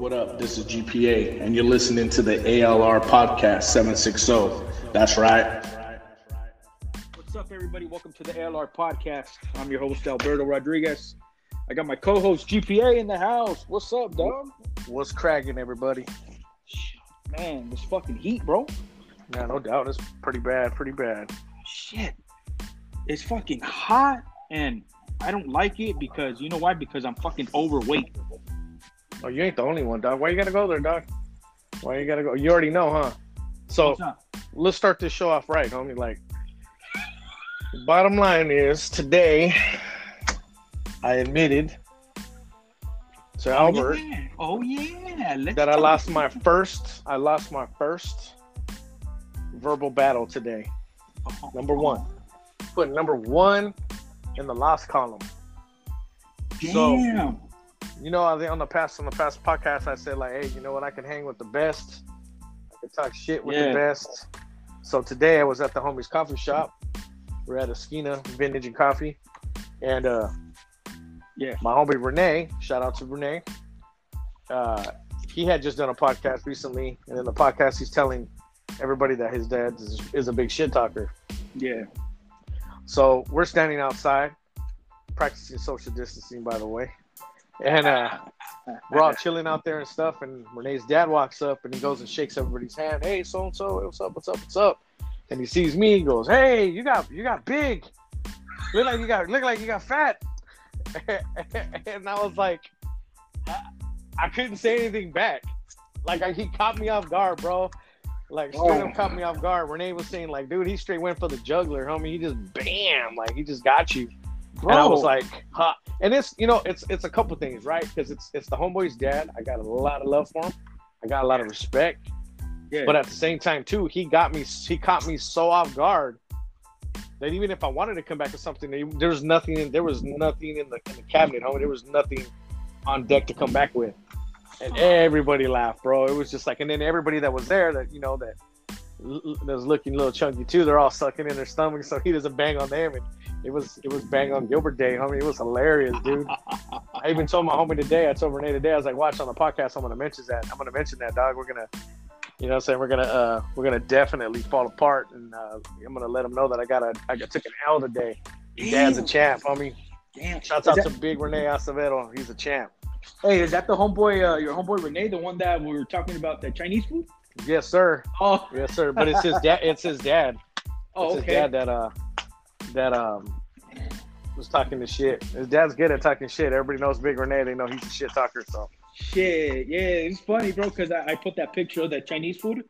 what up? This is GPA, and you're listening to the ALR Podcast 760. That's right. What's up, everybody? Welcome to the ALR Podcast. I'm your host, Alberto Rodriguez. I got my co host, GPA, in the house. What's up, dog? What's cracking, everybody? Man, this fucking heat, bro. Yeah, no doubt. It's pretty bad, pretty bad. Shit. It's fucking hot, and I don't like it because, you know why? Because I'm fucking overweight. Oh, you ain't the only one, dog. Why you gotta go there, dog? Why you gotta go? You already know, huh? So let's start this show off right, homie. Like, bottom line is today, I admitted to Albert Oh, yeah. Oh, yeah. Let's that I lost my first. I lost my first verbal battle today. Oh, Number one, put number one in the lost column. So- Damn. You know, I think on the past on the past podcast, I said like, hey, you know what? I can hang with the best. I can talk shit with Yeah. the best. So today I was at the homie's coffee shop. We're at Esquina Vintage and Coffee, and uh, Yeah. my homie Renee, shout out to Renee. Uh, he had just done a podcast recently, and in the podcast, he's telling everybody that his dad is, is a big shit talker. Yeah. So we're standing outside, practicing social distancing, by the way, and uh, we're all chilling out there and stuff. And Renee's dad walks up and he goes and shakes everybody's hand. Hey, so and so, what's up? What's up? What's up? And he sees me. He goes, Hey, you got you got big. Look like you got look like you got fat. and I was like, I, I couldn't say anything back. Like I, he caught me off guard, bro. Like straight Oh. up caught me off guard. Renee was saying, like, dude, he straight went for the juggler, homie. He just bam, like he just got you. Bro. And I was like, huh. And it's you know, it's it's a couple things, right? Because it's it's the homeboy's dad. I got a lot of love for him. I got a lot of respect. yeah. But at the same time, too, he got me he caught me so off guard that even if I wanted to come back to something, there was nothing in there was nothing in the in the cabinet, homie. There was nothing on deck to come back with. And everybody laughed, bro. It was just like, and then everybody that was there that you know that l- l- that was looking a little chunky too. They're all sucking in their stomachs, so he doesn't bang on them. And it was it was bang on Gilbert Day, homie. It was hilarious, dude. I even told my homie today. I told Renee today. I was like, watch on the podcast. I'm gonna mention that. I'm gonna mention that, dog. We're gonna, you know, what I'm saying we're gonna uh we're gonna definitely fall apart, and uh, I'm gonna let him know that I got a I got, took an L today. Your Dad's a champ, homie. Damn. Shouts out that- to Big Renee Acevedo. He's a champ. Hey, is that the homeboy, uh, your homeboy Renee, the one that we were talking about, the Chinese food? Yes, sir. Oh, Yes, sir. But it's his dad. It's his dad. oh it's his okay. dad that uh that um was talking the shit. His dad's good at talking shit. Everybody knows Big Renee. They know he's a shit talker. So Shit, yeah, it's funny, bro, because I, I put that picture of that Chinese food.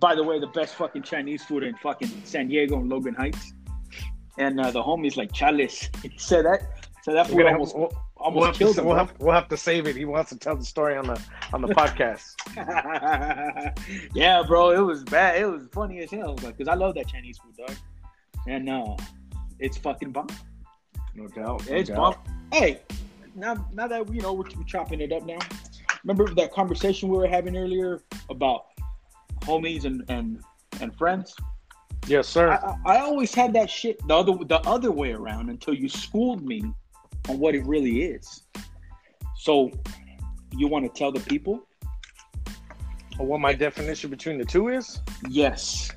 By the way, the best fucking Chinese food in fucking San Diego and Logan Heights. And uh, the homie's like, Chales. He said that. So that food almost, have, almost we'll have to, him. we'll, have, we'll have to save it. He wants to tell the story on the on the podcast. yeah, bro, it was bad. It was funny as hell, because I love that Chinese food, dog. And uh, it's fucking bomb. No doubt. It's bomb. Hey, now now that you know we're, we're chopping it up now. Remember that conversation we were having earlier about homies and and and friends? Yes, sir. I, I I always had that shit the other the other way around until you schooled me on what it really is. So, you want to tell the people? what my definition between the two is? Yes.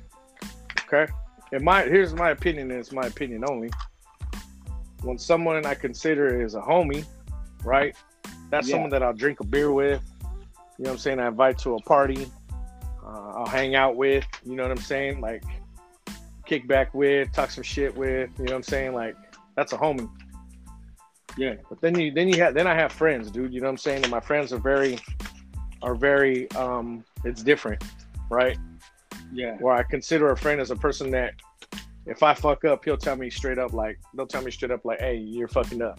Okay. In my here's my opinion, and it's my opinion only. When someone I consider is a homie, right? That's Yeah. someone that I'll drink a beer with. You know what I'm saying? I invite to a party. Uh, I'll hang out with. You know what I'm saying? Like kick back with, talk some shit with. You know what I'm saying? Like that's a homie. Yeah. But then you then you have then I have friends, dude. You know what I'm saying? And my friends are very are very um it's different, right? Yeah. where I consider a friend as a person that if I fuck up, he'll tell me straight up like they'll tell me straight up like, "Hey, you're fucking up."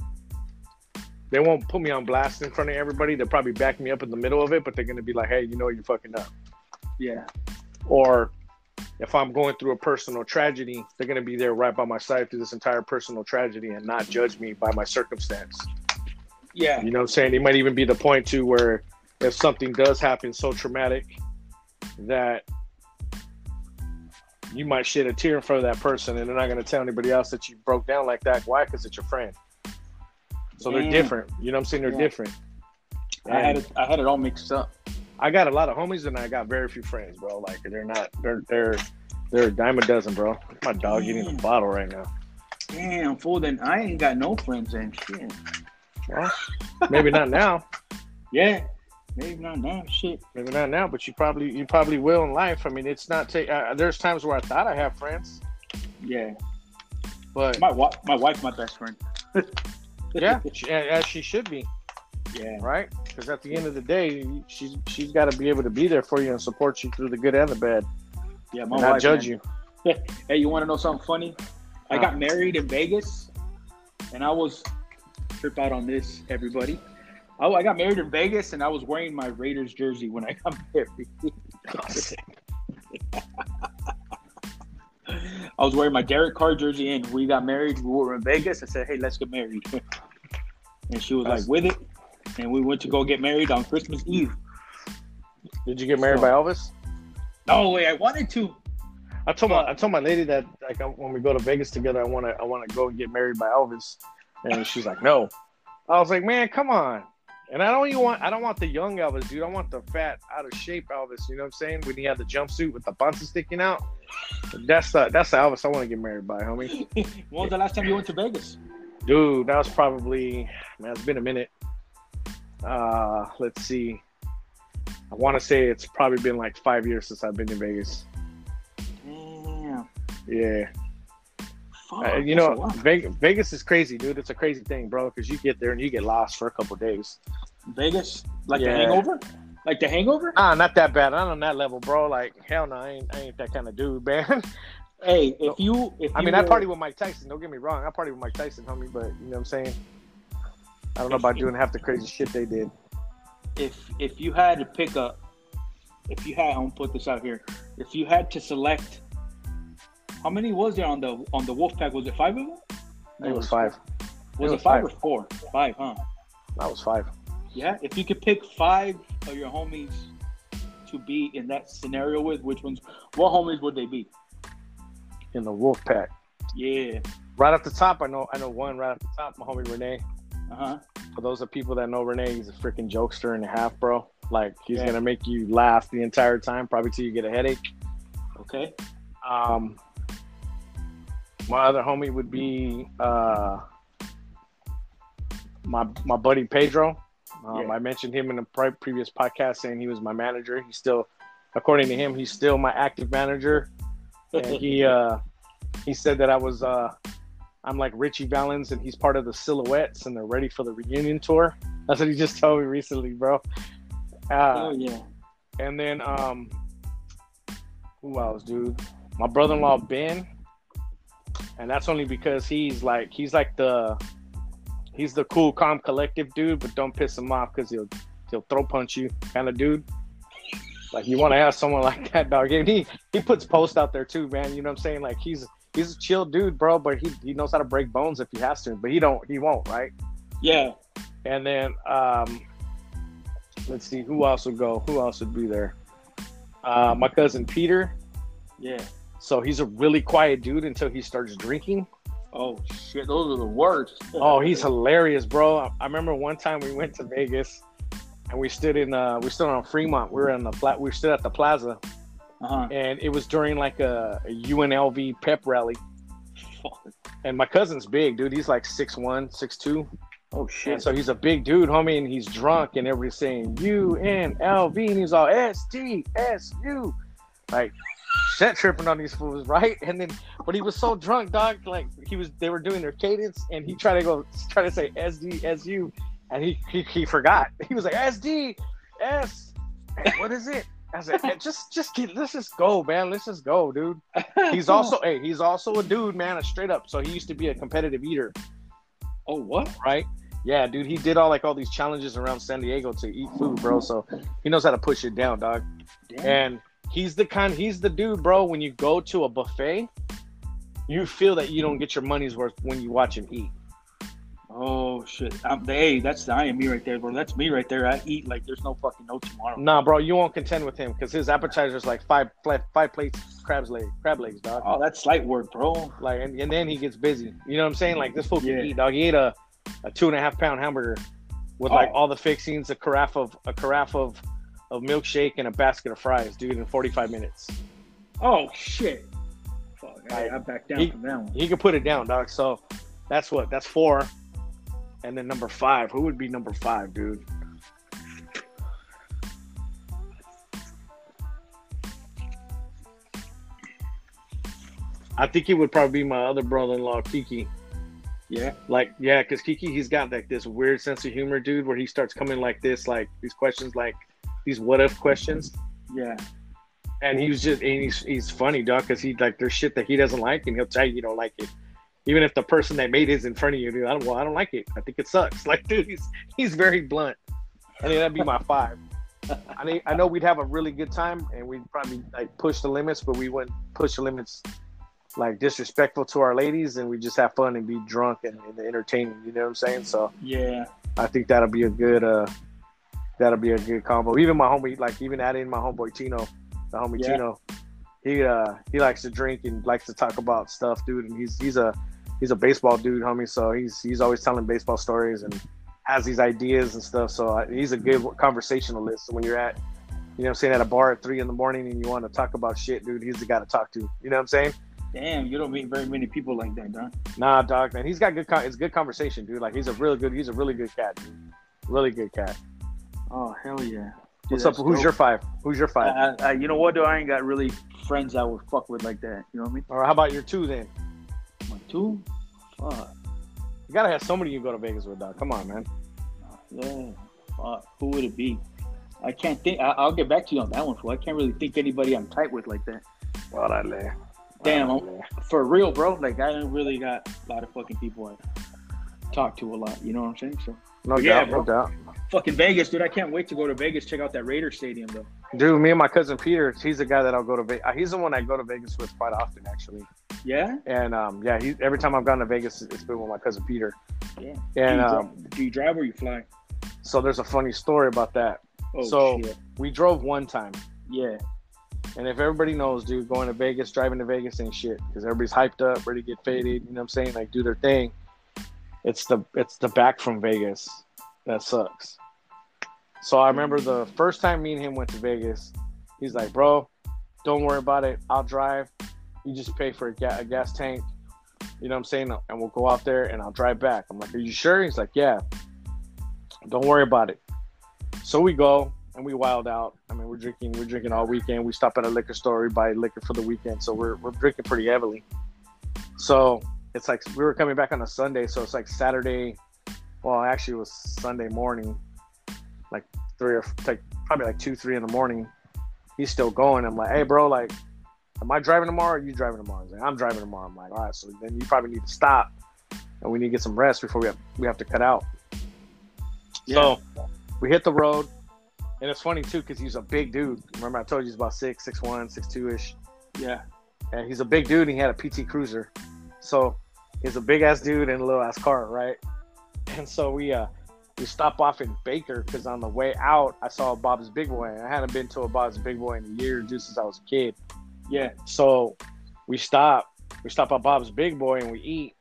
They won't put me on blast in front of everybody. They'll probably back me up in the middle of it, but they're gonna be like, "Hey, you know you're fucking up." Yeah. Or if I'm going through a personal tragedy, they're gonna be there right by my side through this entire personal tragedy and not judge me by my circumstance. Yeah. You know what I'm saying? It might even be the point to where if something does happen so traumatic that you might shed a tear in front of that person and they're not going to tell anybody else that you broke down like that. Why? Because it's your friend. So they're Damn. different. You know what I'm saying? They're Yeah. different. I had it. I had it all mixed up. I got a lot of homies and I got very few friends, bro. Like they're not they're they're they're a dime a dozen, bro. My dog eating a bottle right now. Damn, fool. Then I ain't got no friends and shit. Well, maybe not now. Yeah, maybe not now. Shit. Maybe not now, but you probably you probably will in life. I mean, it's not. Ta- uh, there's times where I thought I have friends, Yeah. but My wife. My wife. My best friend. yeah, as she should be, Yeah. right? Because at the end of the day, she's she's got to be able to be there for you and support you through the good and the bad, Yeah. My and not wife. judge man. you. Hey, you want to know something funny? I got married in Vegas, and I was trip out on this, everybody. I, I got married in Vegas, and I was wearing my Raiders jersey when I got married. I was wearing my Derek Carr jersey, and we got married. We were in Vegas. I said, "Hey, let's get married," and she was That's- like, "With it." And we went to go get married on Christmas Eve. Did you get married by Elvis? No way, I wanted to. I told my I told my lady that like when we go to Vegas together, I want to I want to go and get married by Elvis, and she's like, no. I was like, man, come on. And I don't even want I don't want the young Elvis, dude. I want the fat, out of shape Elvis. You know what I'm saying? When he had the jumpsuit with the buns sticking out. That's the that's the Elvis I want to get married by, homie. when was the last time you went to Vegas? Dude, that was probably man, it's been a minute. Uh, let's see. I want to say it's probably been like five years since I've been in Vegas. Damn. Yeah. Fuck, Uh, you know. Vegas, Vegas is crazy, dude. It's a crazy thing, bro, because you get there and you get lost for a couple days. Vegas, like Yeah. the Hangover, like the Hangover. Ah, not that bad. Not on that level, bro. Like, hell no, I ain't, I ain't that kind of dude, man. Hey, if you, if I you mean, I party with Mike Tyson. Don't get me wrong. I party with Mike Tyson, homie, but you know what I'm saying? I don't know about doing half the crazy shit they did. if if you had to pick a, if you had, I'm gonna put this out here. If you had to select, how many was there on the on the Wolfpack? Was it five of them? Think it was five. Was it it, was five, five. or four? Five, huh? That was five. Yeah. If you could pick five of your homies to be in that scenario with, which ones? What homies would they be? In the Wolf Pack. Yeah. Right off the top, I know I know one right off the top, my homie Renee. Uh huh. For those of people that know Renee, he's a freaking jokester and a half, bro. Like he's Yeah. gonna make you laugh the entire time, probably till you get a headache. Okay. Um, my other homie would be uh, my my buddy Pedro. Um, Yeah. I mentioned him in a pre- previous podcast, saying he was my manager. He's still, according to him, he's still my active manager. And he uh, he said that I was uh, I'm like Ritchie Valens, and he's part of the Silhouettes, and they're ready for the reunion tour. That's what he just told me recently, bro. Uh, oh yeah. and then um who else, dude? My brother-in-law Ben. And that's only because he's like he's like the he's the cool, calm, collective dude, but don't piss him off because he'll he'll throw punch you kind of dude. Like you want to have someone like that, dog. And he he puts posts out there too, man. You know what I'm saying? Like he's he's a chill dude, bro, but he he knows how to break bones if he has to, but he don't he won't, right? Yeah. And then um let's see who else would go. Who else would be there? Uh my cousin Peter. Yeah. So he's a really quiet dude until he starts drinking. Oh shit, those are the worst. Oh, he's hilarious, bro. I- remember one time we went to Vegas and we stood in uh we stood on Fremont. We were in the flat we stood at the plaza Uh-huh. and it was during like a, a UNLV pep rally. And my cousin's big, dude. He's like 6'1, 6'2. Oh And shit. so he's a big dude, homie, and he's drunk, and everybody's saying U N L V, and he's all S T S U, like shit tripping on these fools, right? And then, but he was so drunk, dog, like he was, they were doing their cadence, and he tried to go, try to say S D S U, and he, he he forgot. He was like S D S, what is it? I said, "Hey, just just get, let's just go, man. Let's just go, dude. He's also, hey, he's also a dude, man, a straight up. So he used to be a competitive eater Oh what? right? Yeah, dude, he did all like all these challenges around San Diego to eat food, bro. So he knows how to push it down, dog. Damn. And he's the kind, he's the dude, bro. When you go to a buffet, you feel that you don't get your money's worth when you watch him eat. Oh shit. I'm, hey, that's the I am me right there, bro. That's me right there. I eat like there's no fucking no tomorrow. Nah, bro, you won't contend with him because his appetizer is like five five plates crabs leg crab legs, dog. Oh, that's slight work, bro. Like, and, and then he gets busy. You know what I'm saying? Like this fool can Yeah. eat, dog. He ate a, a two and a half pound hamburger with like Oh. all the fixings, a carafe of a carafe of of milkshake and a basket of fries, dude, in 45 minutes. Oh shit! Fuck, I, I backed down He- from that one. You can put it down, dog. So that's what that's four. And then number five, who would be number five, dude? I think he would probably be my other brother-in-law, Kiki. Yeah. Like, yeah, because Kiki, he's got like this weird sense of humor, dude, where he starts coming like this, like these questions, like these what if questions. Yeah. And he was just, and he's, he's funny, dog, because he like there's shit that he doesn't like, and he'll tell you you don't like it, even if the person that made it is in front of you. Dude, I don't, well, I don't like it. I think it sucks. Like, dude, he's he's very blunt. I think that'd be my five. I mean, I know we'd have a really good time, and we'd probably like push the limits, but we wouldn't push the limits like disrespectful to our ladies, and we just have fun and be drunk and, and entertaining. You know what I'm saying? So Yeah. I think that'll be a good uh that'll be a good combo. Even my homie, like even adding my homeboy Tino, the homie Yeah. Tino, he uh he likes to drink and likes to talk about stuff, dude. And he's he's a he's a baseball dude, homie. So he's he's always telling baseball stories and has these ideas and stuff. So I, he's a good conversationalist. So when you're at you know what I'm saying at a bar at three in the morning and you want to talk about shit, dude, he's the guy to talk to. You know what I'm saying? Damn, you don't meet very many people like that, Don. Nah, dog, man, he's got good. Con- it's good conversation, dude. Like he's a really good. He's a really good cat, dude. Really good cat. Oh hell yeah. Dude, What's up? that's Who's your five? Who's your five? I, I, you know what? Though I ain't got really friends I would fuck with like that. You know what I mean? or how about your two then? My two. Fuck. You gotta have somebody you go to Vegas with, dog. Come on, man. Yeah. Fuck. Who would it be? I can't think. I, I'll get back to you on that one. Fool. I can't really think anybody I'm tight with like that. Órale. Damn, Órale. For real, bro. Like I don't really got a lot of fucking people I talk to a lot. You know what I'm saying? So No Yeah, doubt, no doubt. fucking Vegas, dude. I can't wait to go to Vegas. Check out that Raider Stadium, though. Dude, me and my cousin Peter, he's the guy that I'll go to Vegas. He's the one I go to Vegas with quite often, actually. Yeah. And um, yeah, he every time I've gone to Vegas, it's been with my cousin Peter. Yeah. And do, you um, do you drive or you fly? so there's a funny story about that. Oh So- shit. We drove one time, Yeah. and if everybody knows, dude, going to Vegas, driving to Vegas ain't shit because everybody's hyped up, ready to get faded. You know what I'm saying? Like do their thing. It's the it's the back from Vegas that sucks. So I remember the first time me and him went to Vegas. He's like, "Bro, don't worry about it. I'll drive. You just pay for a, ga- a gas tank. You know what I'm saying? And we'll go out there and I'll drive back." I'm like, "Are you sure?" He's like, "Yeah. Don't worry about it." So we go and we wild out. I mean, we're drinking, we're drinking all weekend. We stop at a liquor store, we buy liquor for the weekend. So we're we're drinking pretty heavily. So it's like we were coming back on a Sunday, so it's like Saturday. Well, actually, it was Sunday morning, like three or like probably like two, three in the morning. He's still going. I'm like, hey, bro, like, am I driving tomorrow? Or are you driving tomorrow? He's like, I'm driving tomorrow. I'm like, all right, so then you probably need to stop, and we need to get some rest before we have we have to cut out. So we hit the road, and it's funny too because he's a big dude. Remember, I told you he's about six, six one, six two ish Yeah. and he's a big dude. And he had a PT Cruiser, so he's a big ass dude in a little ass car, right? And so we uh we stop off in Baker because on the way out I saw Bob's Big Boy. And I hadn't been to a Bob's Big Boy in a year, just since I was a kid. Yeah. So we stop, we stop at Bob's Big Boy and we eat.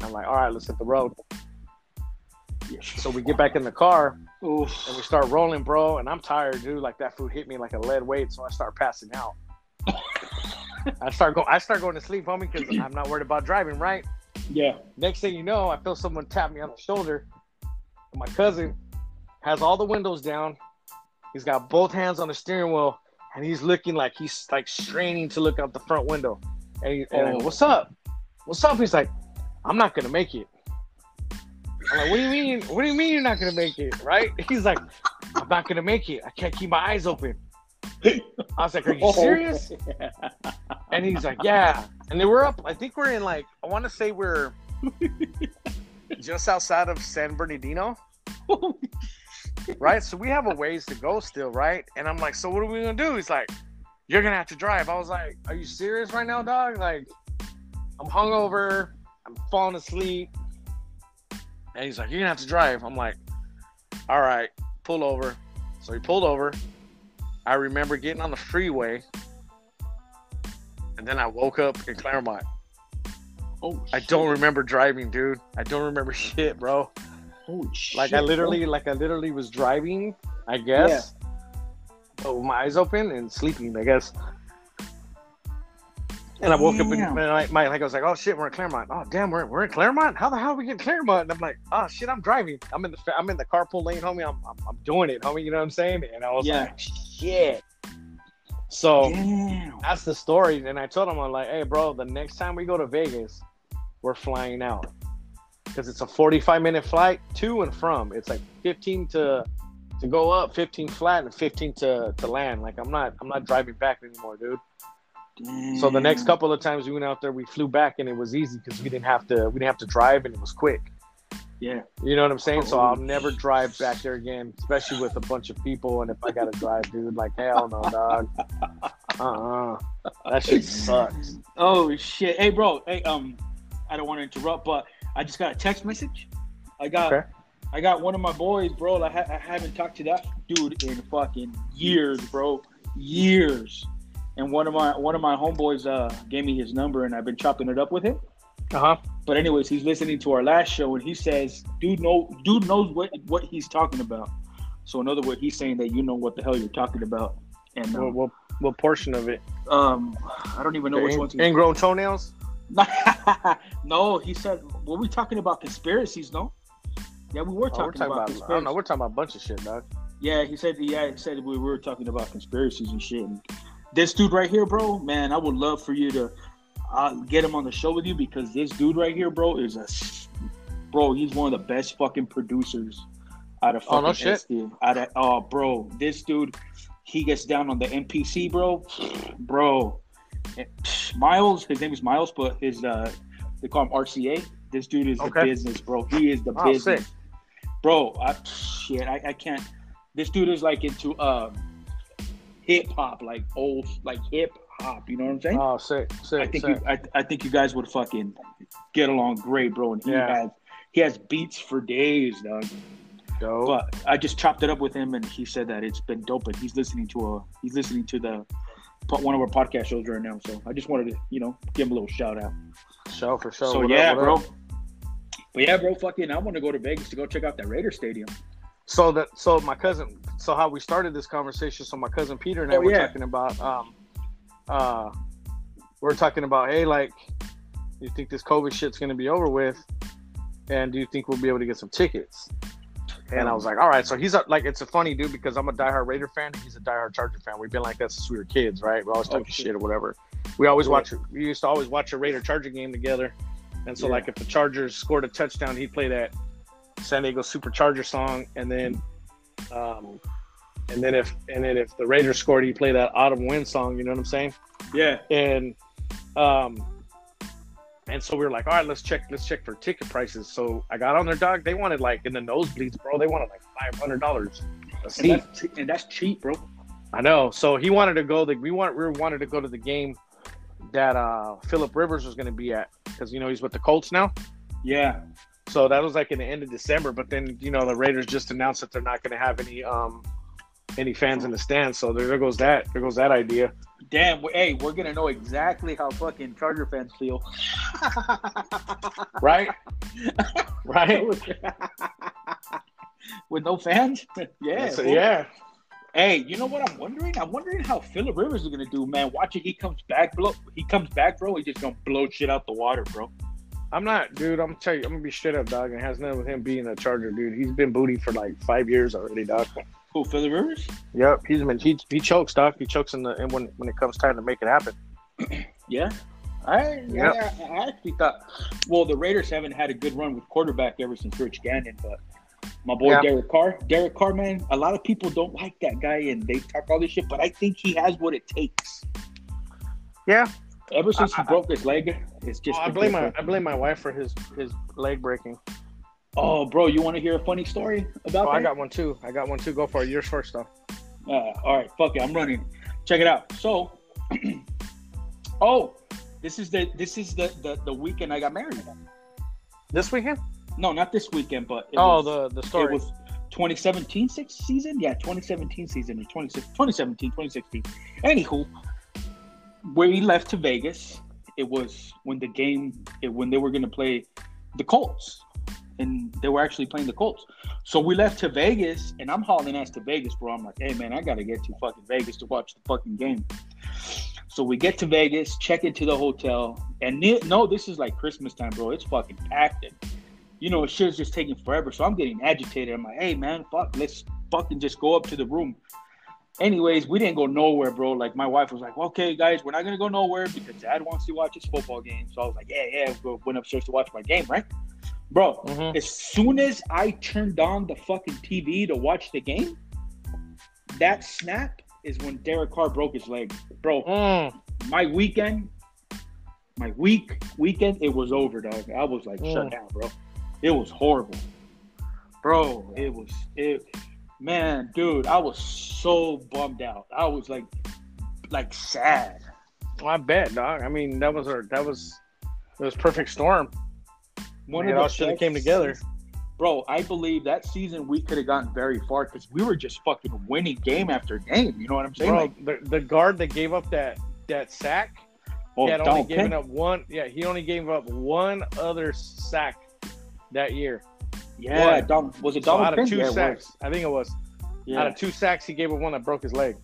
I'm like, all right, let's hit the road. So we get back in the car Oof. and we start rolling, bro. And I'm tired, dude. Like that food hit me like a lead weight, so I start passing out. I start going. I start going to sleep, homie, because I'm not worried about driving. Right. Yeah. Next thing you know, I feel someone tap me on the shoulder. My cousin has all the windows down. He's got both hands on the steering wheel, and he's looking like he's like straining to look out the front window. And, he, and Oh. "What's up? What's up?" He's like, "I'm not gonna make it." I'm like, "What do you mean? What do you mean you're not gonna make it?" Right? He's like, "I'm not gonna make it. I can't keep my eyes open." I was like, "Are you serious?" And he's like, "Yeah." And they were up. I think we're in like I want to say we're just outside of San Bernardino, right? So we have a ways to go still, right? And I'm like, "So what are we gonna do?" He's like, "You're gonna have to drive." I was like, "Are you serious right now, dog?" Like, I'm hungover. I'm falling asleep. And he's like, "You're gonna have to drive." I'm like, "All right, pull over." So he pulled over. I remember getting on the freeway, and then I woke up in Claremont. Oh, I don't remember driving, dude. I don't remember shit, bro. Holy shit! Like I literally, like I literally was driving, I guess, but with oh, my eyes open and sleeping, I guess. And I woke up and Damn. my, my like I was like, oh shit, we're in Claremont. Oh damn, we're, we're in Claremont. How the hell are we get Claremont? And I'm like, oh shit, I'm driving. I'm in the I'm in the carpool lane, homie. I'm I'm, I'm doing it, homie. You know what I'm saying? And I was Yeah. like, shit. So Damn. that's the story. And I told him, I'm like, hey, bro, the next time we go to Vegas, we're flying out because it's a 45 minute flight to and from. It's like 15 to to go up, 15 flat, and 15 to to land. Like I'm not I'm not driving back anymore, dude. So the next couple of times we went out there, we flew back and it was easy because we didn't have to we didn't have to drive and it was quick. Yeah. You know what I'm saying? So I'll never drive back there again, especially with a bunch of people. And if I gotta drive, dude, like hell no, dog. Uh uh That shit sucks. Oh shit! Hey, bro. Hey, um, I don't want to interrupt, but I just got a text message. I got, Okay. I got one of my boys, bro. I, ha- I haven't talked to that dude in fucking years, bro. Years. And one of my one of my homeboys uh gave me his number, and I've been chopping it up with him. Uh huh. But anyways, he's listening to our last show, and he says, "Dude, know, dude knows what what he's talking about." So in other words, he's saying that you know what the hell you're talking about. And What, um, what what portion of it? um, I don't even know which In- ones. ingrown toenails. no, he said, "Were we talking about conspiracies?" No. Yeah, we were Oh, talking, we're talking about, about. I don't conspiracies. know. We're talking about a bunch of shit, dog. Yeah, he said. Yeah, he said we were talking about conspiracies and shit. And this dude right here, bro, man, I would love for you to uh, get him on the show with you because this dude right here, bro, is a bro. He's one of the best fucking producers out of Oh, fucking no shit. SD. Out of oh, bro, this dude, he gets down on the MPC, bro, bro. Miles, his name is Miles, but his uh, they call him RCA. This dude is the business, bro. He is the Oh, business sick. bro I, shit I, I can't this dude is like into um hip hop like old like hip hop you know what i'm saying Oh, sick, sick, i think sick. you, I, I think you guys would fucking get along great bro and he Yeah. has he has beats for days dog Dope. but i just chopped it up with him and he said that it's been dope and he's listening to a he's listening to the one of our podcast shows right now so i just wanted to you know give him a little shout out show for sure. so What yeah what bro up? but yeah bro fucking i want to go to vegas to go check out that raider stadium So that so my cousin so how we started this conversation. So my cousin Peter and I Oh, were yeah. talking about um uh we're talking about hey like you think this COVID shit's gonna be over with, and do you think we'll be able to get some tickets? And I was like, all right. So he's a, like, it's a funny dude because I'm a diehard Raider fan. He's a diehard Charger fan. We've been like that since we were kids, right? We always Oh, shit. shit or whatever. We always Yeah. watch. We used to always watch a Raider Charger game together. And so, Yeah. like, if the Chargers scored a touchdown, he'd play that San Diego Supercharger song, and then, um, and then if and then if the Raiders scored, he'd play that Autumn Wind song. You know what I'm saying? yeah and um and so we were like all right let's check let's check for ticket prices. So i got on their dog they wanted like in the nosebleeds bro they wanted like $500 a and seat. that's, and that's cheap bro. I know. So he wanted to go the we want we wanted to go to the game that uh philip rivers was going to be at because you know he's with the colts now. Yeah. So that was like in the end of december but then you know the raiders just announced that they're not going to have any um any fans in the stands so there, there goes that there goes that idea Damn, hey, we're gonna know exactly how fucking Charger fans feel. right right With no fans? yeah. yeah Hey, you know what I'm wondering? I'm wondering how Philip Rivers is gonna do, man. Watch it, he comes back, bro. He comes back, bro. He's just gonna blow shit out the water, bro. I'm not, dude. I'm gonna tell you, I'm gonna be straight up, dog. And it has nothing with him being a Charger, dude. He's been booty for like five years already, dog. Who, Philip Rivers? Yep, he's been he, he chokes, doc. He chokes in the and when when it comes time to make it happen. Yeah. I, Yep. I, I actually thought, well, the Raiders haven't had a good run with quarterback ever since Rich Gannon, but my boy Yeah. Derek Carr, Derek Carr, man, a lot of people don't like that guy and they talk all this shit, but I think he has what it takes. Yeah, Ever since I- he broke his leg, it's just. Oh, I blame my. I blame my wife for his his leg breaking. Oh, bro, you want to hear a funny story about Oh, that? I got one too. I got one too. Go for it. Yours first, though. Uh, all right, fuck it, I'm running. Check it out. So, oh, this is the this is the, the the weekend I got married. This weekend? No, not this weekend, but it Oh, was, the the it was 2017 six season. Yeah, 2017 season or 20, 2017, 2016. Anywho, we left to Vegas. It was when the game, it, when they were going to play the Colts, and they were actually playing the Colts. So we left to Vegas, and I'm hauling ass to Vegas, bro. I'm like, hey man, I gotta get to fucking Vegas to watch the fucking game. So we get to Vegas, check into the hotel, and no, this is like Christmas time, bro. It's fucking packed. And, you know, shit's just taking forever. So I'm getting agitated. I'm like, hey man, fuck, let's fucking just go up to the room. Anyways, we didn't go nowhere, bro. Like my wife was like, okay, guys, we're not gonna go nowhere because dad wants to watch his football game. So I was like, yeah, yeah, we went upstairs to watch my game, right? Bro, Mhm. as soon as I turned on the fucking TV to watch the game, that snap is when Derek Carr broke his leg. Bro, Mm. my weekend, my week weekend, it was over, dog. I was like Mm. shut down, bro. It was horrible, bro. It was it, man, dude. I was so bummed out. I was like, like sad. I bet, dog. I mean, that was our that was it was perfect storm. One It all shoulda came together. Bro, I believe that season we could have gotten very far because we were just fucking winning game after game. You know what I'm saying? Bro, Like, the, the guard that gave up that that sack, oh, he had only given Penn? up one. Yeah, he only gave up one other sack that year. Yeah, was it So Donald out of two Yeah, sacks, I think it was. Yeah. Out of two sacks, he gave up one that broke his leg.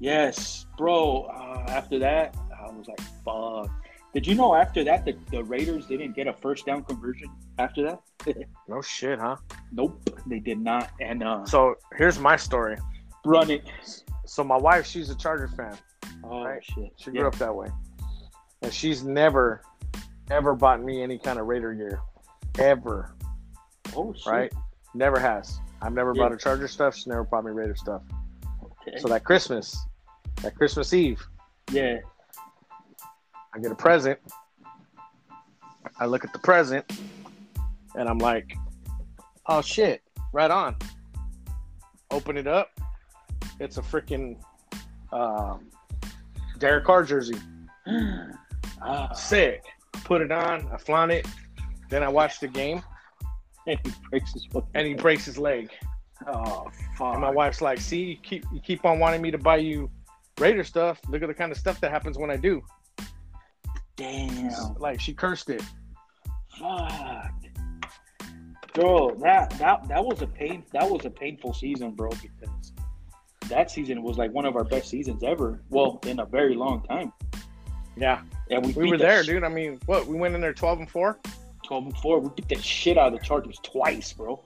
Yes, bro. Uh, after that, I was like, "Fuck." Did you know after that the, the Raiders didn't get a first down conversion after that? No shit, huh? nope, they did not. And uh, So here's my story. run it. So my wife, she's a Charger fan. Oh Right. shit! She grew Yeah. up that way, and she's never, ever bought me any kind of Raider gear, ever. Oh shit! Right? Never has. I've never Yeah. bought her Charger stuff. She never bought me Raider stuff. Okay. So that Christmas, that Christmas Eve, yeah. I get a present. I look at the present, and I'm like, "Oh shit! Right on." Open it up. It's a freaking um, Derek Carr jersey. ah, Sick. Put it on. I flaunt it. Then I watch the game, and he breaks his fucking. and he breaks his leg. Oh fuck! And my wife's like, "See, you keep you keep on wanting me to buy you Raider stuff. Look at the kind of stuff that happens when I do." Damn. Like she cursed it. Fuck. Bro, that that that was a pain. That was a painful season, bro. Because that season was like one of our best seasons ever. Well, in a very long time. Yeah, Yeah, we, we were the there, sh- dude. I mean, what? We went in there twelve and four. 12 and 4. We beat the shit out of the Chargers twice, bro.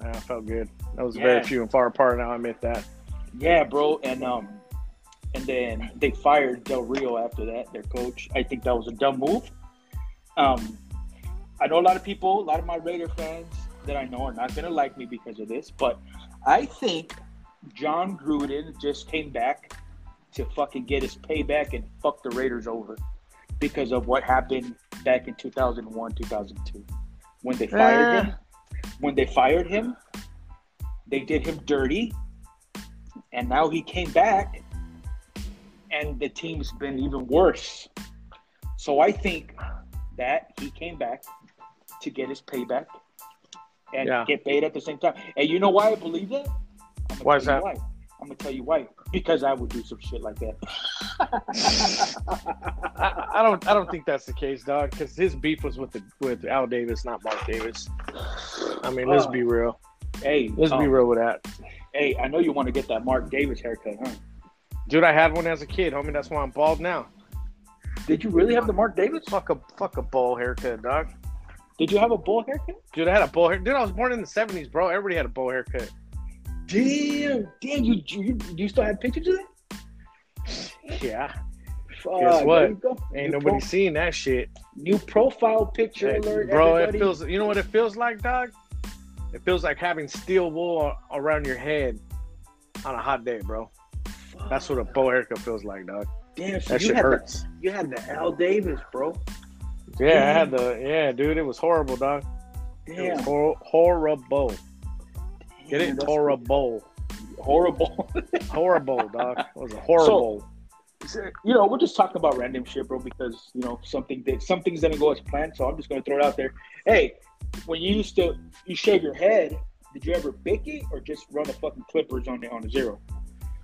Yeah, I felt good. That was Yeah. very few and far apart. Now I admit that. Yeah, bro. And um and then they fired Del Rio after that, their coach. I think that was a dumb move. Um I know a lot of people, a lot of my Raider fans that I know are not gonna like me because of this, but I think Jon Gruden just came back to fucking get his payback and fuck the Raiders over because of what happened back in 2001, 2002 when they fired Eh. him. When they fired him, they did him dirty, and now he came back, and the team's been even worse. So I think that he came back to get his payback and Yeah. get paid at the same time. And you know why I believe that? Why is that? Why. I'm gonna tell you why. Because I would do some shit like that. I, I don't. I don't think that's the case, dog. Because his beef was with the with Al Davis, not Mark Davis. I mean, let's Oh. be real. hey, Let's be um, real with that, Hey, I know you want to get that Mark Davis haircut, huh? Dude. I had one as a kid, homie. That's why I'm bald now. Did you really have the Mark Davis? Fuck a fuck a bowl haircut, dog. Did you have a bull haircut? Dude, I had a bowl hair. Dude, I was born in the '70s, bro. Everybody had a bowl haircut. Damn, damn, you you, you still have pictures of that? Yeah, Fuck, Guess what? there you go. ain't new nobody pro- seeing that shit, new profile picture Hey, alert, bro. everybody. It feels. You know what it feels like, dog? It feels like having steel wool around your head on a hot day, bro. That's what a bowl haircut feels like, dog. Damn, so That you shit had hurts. The, you had the Al Davis, bro. Yeah, I had the. Yeah, dude, it was horrible, dog. It was hor- horrible. Get it? that's Horrible. horrible. Horrible, dog. It was horrible. you know, we're just talking about random shit, bro, because you know something did some things didn't go as planned. So I'm just gonna throw it out there. Hey, when you used to you shave your head, did you ever bake it or just run a fucking clippers on the on a zero?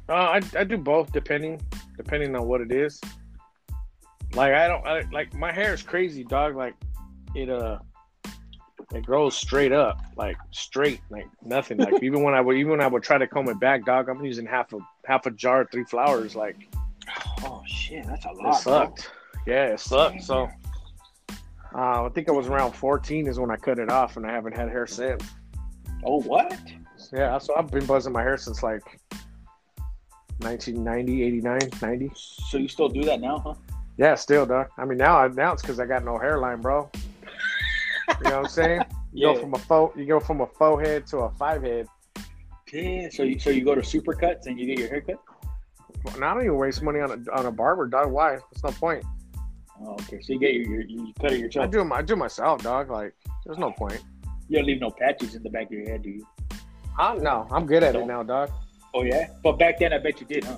Uh, I, I do both depending depending on what it is. Like I don't I, like my hair is crazy, dog. Like it uh it grows straight up, like straight, like nothing. Like even when I would even when I would try to comb it back, dog, I'm using half a half a jar, three flowers. Like Oh shit, that's a it lot. bro. sucked. Yeah, it sucked. So uh, I think I was around 14 is when I cut it off, and I haven't had hair since. Oh what? Yeah, so I've been buzzing my hair since like 1990, 89, 90. So you still do that now, huh? Yeah, still, dog. I mean, now I now it's because I got no hairline, bro. You know what I'm saying? You Yeah. go from a faux, you go from a faux head to a five head. Yeah. So you so you go to Supercuts and you get your haircut? And I don't even waste money on a on a barber, dog. Why? There's no point. Oh, okay. So you get your, your you cut it I do I do myself, dog. Like, there's no point. You don't leave no patches in the back of your head, do you? I, no, I'm good at it now, dog. Oh yeah. But back then, I bet you did, huh?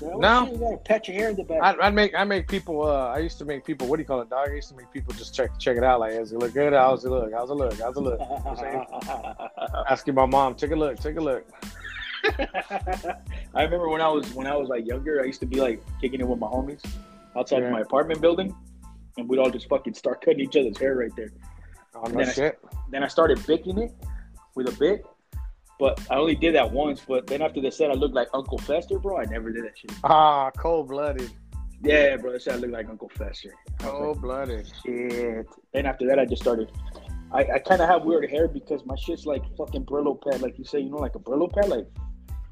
Well, No. shit, You gotta pat your hair in the back. I, I make I make people. Uh, I used to make people. What do you call it, dog? I used to make people just check check it out. Like, does it look good? How's it look? How's it look? How's it look? Asking my mom, take a look, take a look. I remember when I was when I was like younger, I used to be like kicking it with my homies outside Yeah. my apartment building, and we'd all just fucking start cutting each other's hair right there. Oh no Then I- Then I started bicking it with a bit, but I only did that once. But then after they said I looked like Uncle Fester, bro, I never did that shit. Ah, cold blooded, Yeah, bro, they said I looked like Uncle Fester. Cold blooded. like, shit. Then after that, I just started. I, I kind of have weird hair because my shit's like fucking Brillo pad, like you say, you know, like a Brillo pad, like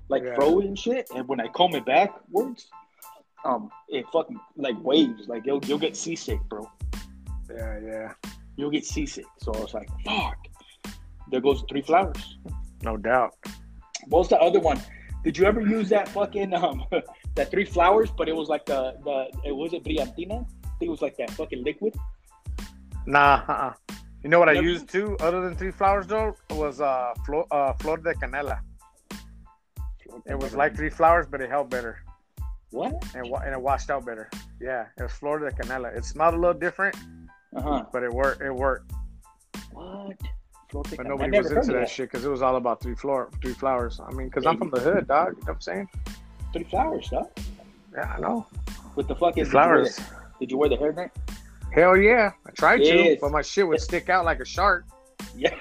like Yeah. fro and shit. And when I comb it backwards, um, it fucking like waves. Like you'll you'll get seasick, bro. Yeah, yeah, You'll get seasick. So I was like, fuck. There goes three flowers. No doubt. What's the other one? Did you ever use that fucking um that three flowers? But it was like the the it was it brillantina. I think it was like that fucking liquid. Nah, uh-uh. You know what I used too, other than three flowers though, was uh, flor, uh flor de canela. It was like three flowers, but it held better what? and and it washed out better. Yeah, it was flor de canela. It smelled a little different, Uh huh. but it worked. It worked. What? But nobody was into of that shit because it was all about three floor, three flowers. I mean, because I'm from the hood, dog. You know what I'm saying? Three flowers, huh? Yeah, I know. With the fucking Three flowers. Did you wear the, did you wear the hairnet? Hell yeah, I tried to, but my shit would stick out like a shark. Yeah.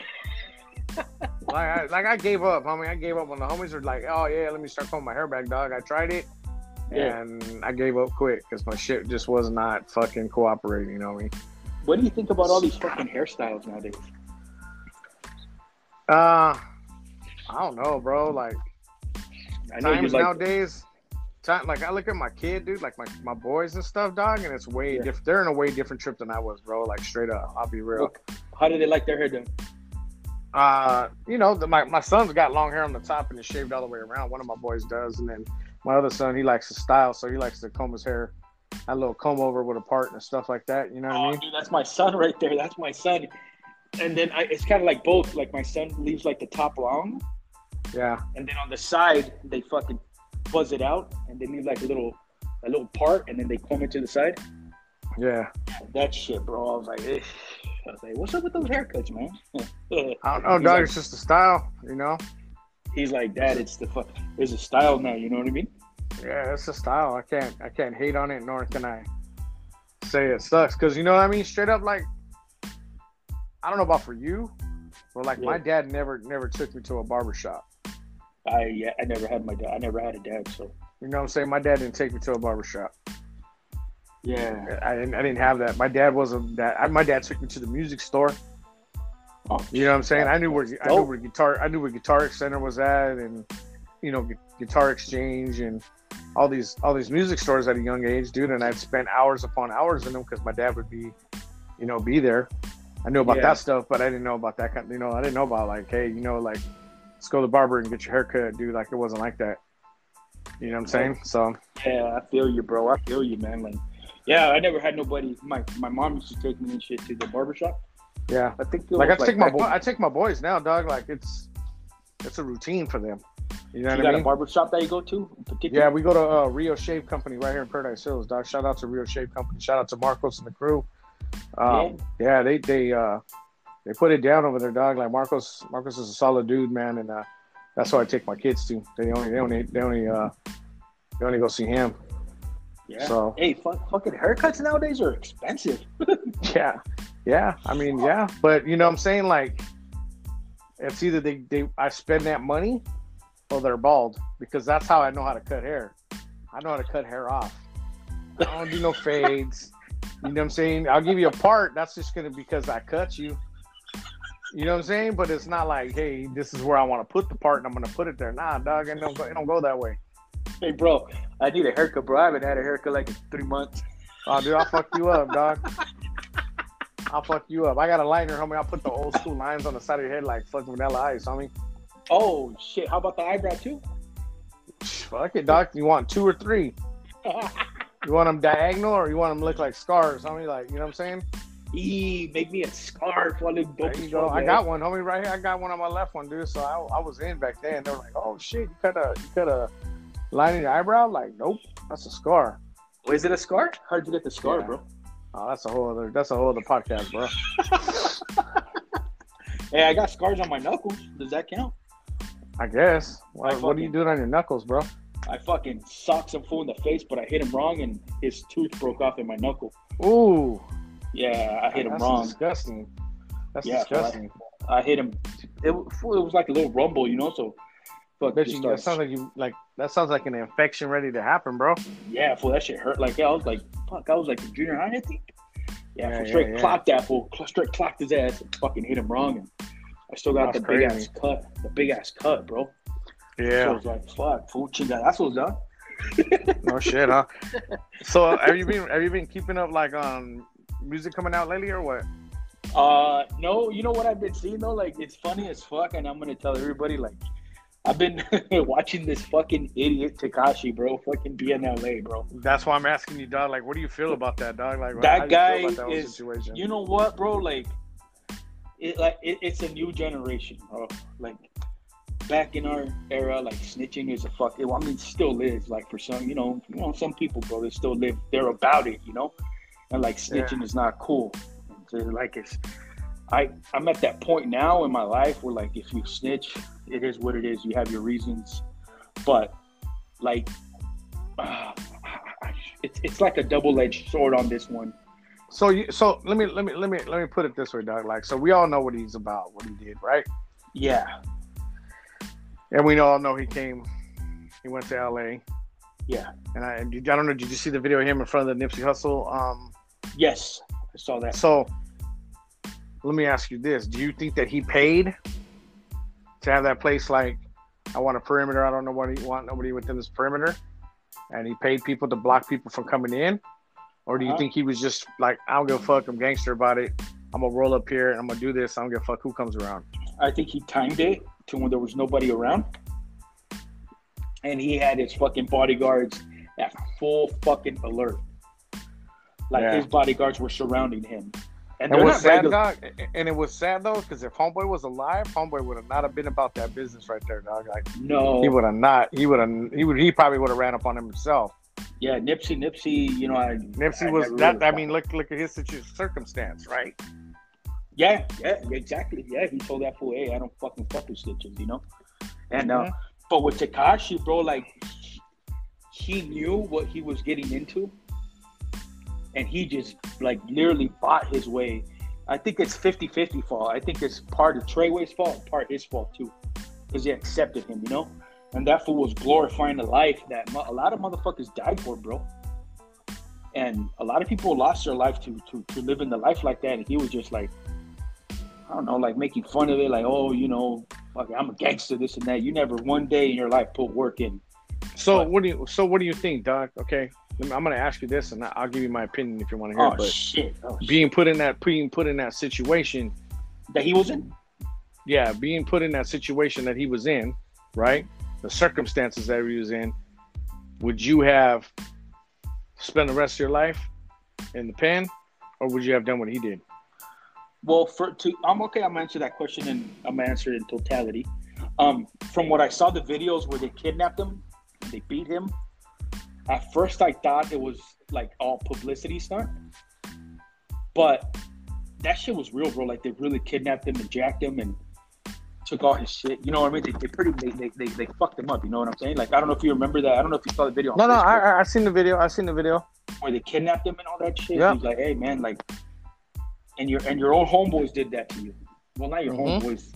Like I, like I gave up, homie. I gave up when the homies were like, "Oh yeah, let me start combing my hair back, dog." I tried it, Yeah. and I gave up quick because my shit just was not fucking cooperating. You know what I mean? What do you think about all these fucking hairstyles nowadays? Uh, I don't know, bro. Like I know times like. nowadays, time like I look at my kid, dude, like my, my boys and stuff, dog, and it's way Yeah. different. They're in a way different trip than I was, bro. Like straight up, I'll be real. How do they like their hair done? Uh, you know, the, my my son's got long hair on the top and it's shaved all the way around. One of my boys does, and then my other son, he likes to style, so he likes to comb his hair, a little comb over with a part and stuff like that. You know what I Oh, mean? dude, that's my son right there. That's my son. And then I, it's kind of like both. Like my son leaves like the top long, Yeah, and then on the side they fucking buzz it out, and they leave like a little a little part, and then they comb it to the side. yeah. That shit, bro. I was like, eh. I was like, what's up with those haircuts, man? I don't know, dog. like- it's just a style, you know. He's like, Dad, it's the fuck. There's a style now. You know what I mean? Yeah, it's a style. I can't I can't hate on it, nor can I say it sucks. Cause you know what I mean? Straight up, like I don't know about for you, but like my dad never never took me to a barber shop. I yeah, I never had my dad. I never had a dad, so You know what I'm saying? My dad didn't take me to a barber shop. yeah. I didn't I didn't have that. My dad wasn't that. I, my dad took me to the music store. Oh, You know what I'm saying? I knew where I knew where guitar I knew where Guitar Center was at, and you know Guitar Exchange and all these all these music stores at a young age, dude. And I'd spend hours upon hours in them because my dad would be, you know, be there. I knew about Yeah. that stuff, but I didn't know about that kind. You know, I didn't know about like, hey, you know, like let's go to the barber and get your hair cut, dude. Like it wasn't like that. You know what I'm saying? So Yeah, I feel you, bro. I feel you, man. Like, yeah, I never had nobody. My my mom used to take me and shit to the barbershop. yeah, I think like I was take my boy, I take my boys now, dog. Like it's it's a routine for them. You know You what I mean? a barbershop that you go to? Yeah, we go to uh, Rio Shave Company right here in Paradise Hills, dog. Shout out to Rio Shave Company. Shout out to Marcos and the crew. Um, yeah. they they uh, they put it down over there, dog. Like Marcos, Marcos is a solid dude, man, and uh, that's why I take my kids to. They only they only they only uh, they only go see him. Yeah. So Hey, fuck, fucking haircuts nowadays are expensive. yeah, yeah. I mean, yeah. But you know, what I'm saying like, it's either they they I spend that money, or they're bald because that's how I know how to cut hair. I know how to cut hair off. I don't do no fades. You know what I'm saying? I'll give you a part. That's just gonna because I cut you. You know what I'm saying? But it's not like, hey, this is where I want to put the part and I'm gonna put it there. Nah, dog, it don't go, it don't go that way. Hey, bro, I need a haircut, bro. I haven't had a haircut like in three months. Oh, dude, I'll fuck you up, dog. I'll fuck you up. I got a liner, homie. I'll put the old school lines on the side of your head like fucking vanilla ice, homie. Oh shit! How about the eyebrow too? Fuck it, doc. You want two or three? You want them diagonal or you want them to look like scars, homie? Like, you know what I'm saying? Eee, make me a scarf. What look There you go. I got one, homie, right here. I got one on my left one, dude. So I, I was in back then. They were like, "Oh shit, you cut a you cut a line in your eyebrow?" Like, nope, that's a scar. Oh, is it a scar? How'd you get the scar, Yeah. bro? Oh, that's a whole other that's a whole other podcast, bro. Hey, I got scars on my knuckles. Does that count? I guess. What, I what are you doing on your knuckles, bro? I fucking socked some fool in the face, but I hit him wrong, and his tooth broke off in my knuckle. Ooh, Yeah, I hit him that's wrong. disgusting. That's Yeah, disgusting. I hit him. It, it was like a little rumble, you know. So, fuck, you, that sounds like you like that sounds like an infection ready to happen, bro. Yeah, fool, that shit hurt. Like, yeah, I was like, fuck, I was like junior high, I think. Yeah, Yeah, fool, yeah, straight yeah. clocked that fool, straight clocked his ass, and fucking hit him wrong, and I still got That's the big ass cut, the big ass cut, bro. So I Yeah. was like, fuck, fool, chinga, that's what's done. No shit, huh? So have you been have you been keeping up like on music coming out lately or what? Uh, no, you know what I've been seeing though? Like, it's funny as fuck, and I'm gonna tell everybody, like, I've been watching this fucking idiot Tekashi, bro, fucking be in LA, bro. That's why I'm asking you, dog. Like, what do you feel about that, dog? Like, That how do you feel guy about that is- situation. You know what, bro? Like, it like it, it's a new generation, bro. Like, back in our era, like snitching is a fuck. I mean, still is. Like for some, you know, you know, some people, bro, they still live. They're about it, you know, and like snitching is not cool. So, like it's, I I'm at that point now in my life where like if you snitch, it is what it is. You have your reasons, but like. Uh, it's, it's like a double-edged sword on this one. so you so let me let me let me let me put it this way, dog. Like, so we all know what he's about, what he did, right? Yeah, And we all know he came, he went to L.A. yeah. And I, I don't know, did you see the video of him in front of the Nipsey Hussle? Um, Yes, I saw that. so let me ask you this: Do you think that he paid to have that place? Like, I want a perimeter. I don't know what he want nobody within this perimeter, and he paid people to block people from coming in, or do you Uh-huh. think he was just like, I don't give a fuck, I'm gangster about it. I'm gonna roll up here and I'm gonna do this. I don't give a fuck who comes around. I think he timed it to when there was nobody around, and he had his fucking bodyguards at full fucking alert. Like Yeah. his bodyguards were surrounding him, and And they're sad, regular. dog, and it was sad though, because if Homeboy was alive, Homeboy would have not have been about that business right there, dog. Like No, he would have not. He would have. He would. He probably would have ran up on him himself. yeah, Nipsey, Nipsey. You know, I Nipsey I was that. really I mean, look, look at his circumstance, right? Yeah, yeah, exactly. Yeah, he told that fool, "Hey, I don't fucking fuck with stitches," you know. And uh, Mhm. but with Tekashi, bro, like he knew what he was getting into, and he just like literally bought his way. I think it's 50-50 fault. I think it's part of Treyway's fault, part his fault too, because he accepted him, you know. And that fool was glorifying the life that mo- a lot of motherfuckers died for, bro. And a lot of people lost their life to to to live in the life like that, and he was just like. I don't know, like making fun of it, like, oh, you know, fuck, I'm a gangster, this and that. You never one day in your life put work in. So What? what do you? So what do you think, Doc? Okay, me- I'm going to ask you this, and I'll give you my opinion if you want to hear. Oh it. But shit! Oh, shit. being put in that being put in that situation, that he was in. yeah, being put in that situation that he was in, right? The circumstances that he was in, would you have spent the rest of your life in the pen, or would you have done what he did? Well, for to I'm okay. I'm gonna answer that question and I'm gonna answer it in totality. Um, from what I saw, the videos where they kidnapped him, they beat him. At first, I thought it was like all publicity stunt, but that shit was real, bro. Like they really kidnapped him and jacked him, and took all his shit. You know what I mean? They, they pretty they, they, they, they fucked him up. You know what I'm saying? Like I don't know if you remember that. I don't know if you saw the video. on No, no, Facebook I, I I seen the video. I seen the video. where they kidnapped him and all that shit. Yeah. He's like, hey man, like, and your and your own homeboys did that to you. Well, not your Mhm. homeboys.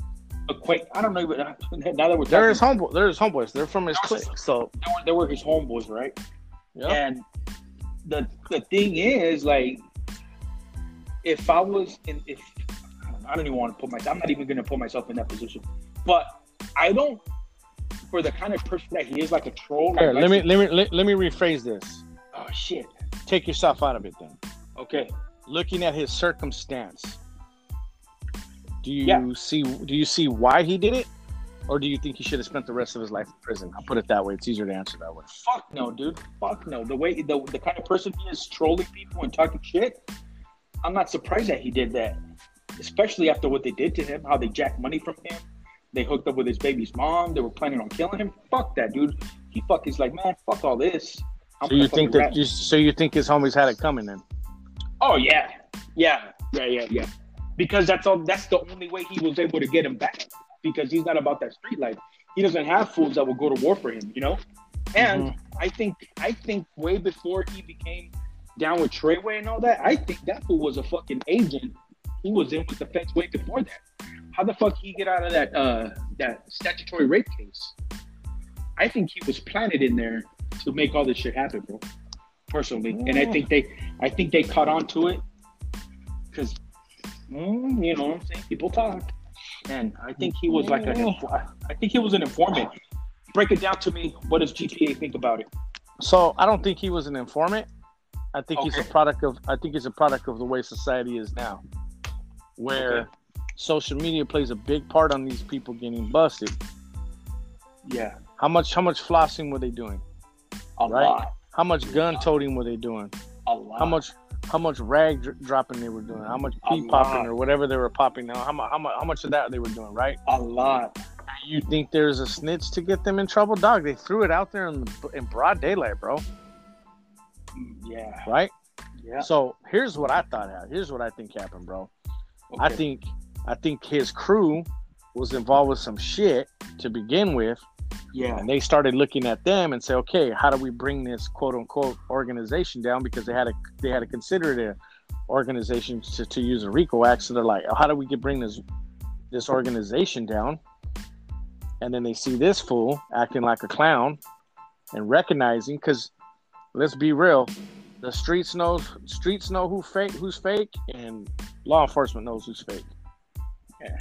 Acquaint. I don't know. Even now that we're They're his homeboy. They're his homeboys. They're from his clique. So they were, they were his homeboys, right? yeah. And the the thing is, like, if I was in, if I don't even want to put myself, I'm not even going to put myself in that position. But I don't, for the kind of person that he is, like a troll. Like, Here, let me let me let, let me rephrase this. oh shit. Take yourself out of it then. Okay. Looking at his circumstance, do you Yeah. see do you see why he did it? Or do you think he should have spent the rest of his life in prison? I'll put it that way. It's easier to answer that way. Fuck no, dude. Fuck no. The way the the kind of person he is, trolling people and talking shit. I'm not surprised that he did that, especially after what they did to him. How they jacked money from him. They hooked up with his baby's mom. They were planning on killing him. Fuck that, dude. He fuck. He's like, man, fuck all this. I'm So you think that you, so you think his homies had it coming then? Oh yeah, yeah, yeah, yeah, yeah. Because that's all. That's the only way he was able to get him back. Because he's not about that street life. He doesn't have fools that will go to war for him. You know. And Mm-hmm. I think I think way before he became down with Treyway and all that, I think that fool was a fucking agent. He was in with the feds way before that. How the fuck he get out of that uh that statutory rape case? I think he was planted in there to make all this shit happen, bro. Personally, and I think they, I think they caught on to it because, mm, you know, what I'm saying people talk, and I think he was like an, inf- I think he was an informant. Break it down to me. What does GPA think about it? So I don't think he was an informant. I think he's a product of I think he's a product of the way society is now. Where Okay. social media plays a big part on these people getting busted. Yeah, How much how much flossing were they doing? a Right. lot, How much gun toting were they doing? a lot. How much how much rag dr- dropping they were doing? How much pee popping or whatever they were popping now? How much how much how much of that they were doing, right? A lot. You think there's a snitch to get them in trouble, dog? They threw it out there in, the, in broad daylight, bro. Yeah, Right? yeah. So here's what I thought happened. Here's what I think happened, bro. I think I think his crew was involved with some shit to begin with, yeah, and they started looking at them and say, okay, how do we bring this quote unquote organization down? Because they had to they had to consider a organization to, to use a RICO Act. So they're like, how do we get bring this this organization down? And then they see this fool acting like a clown and recognizing because let's be real, the streets knows streets know who fake who's fake and law enforcement knows who's fake. Yeah.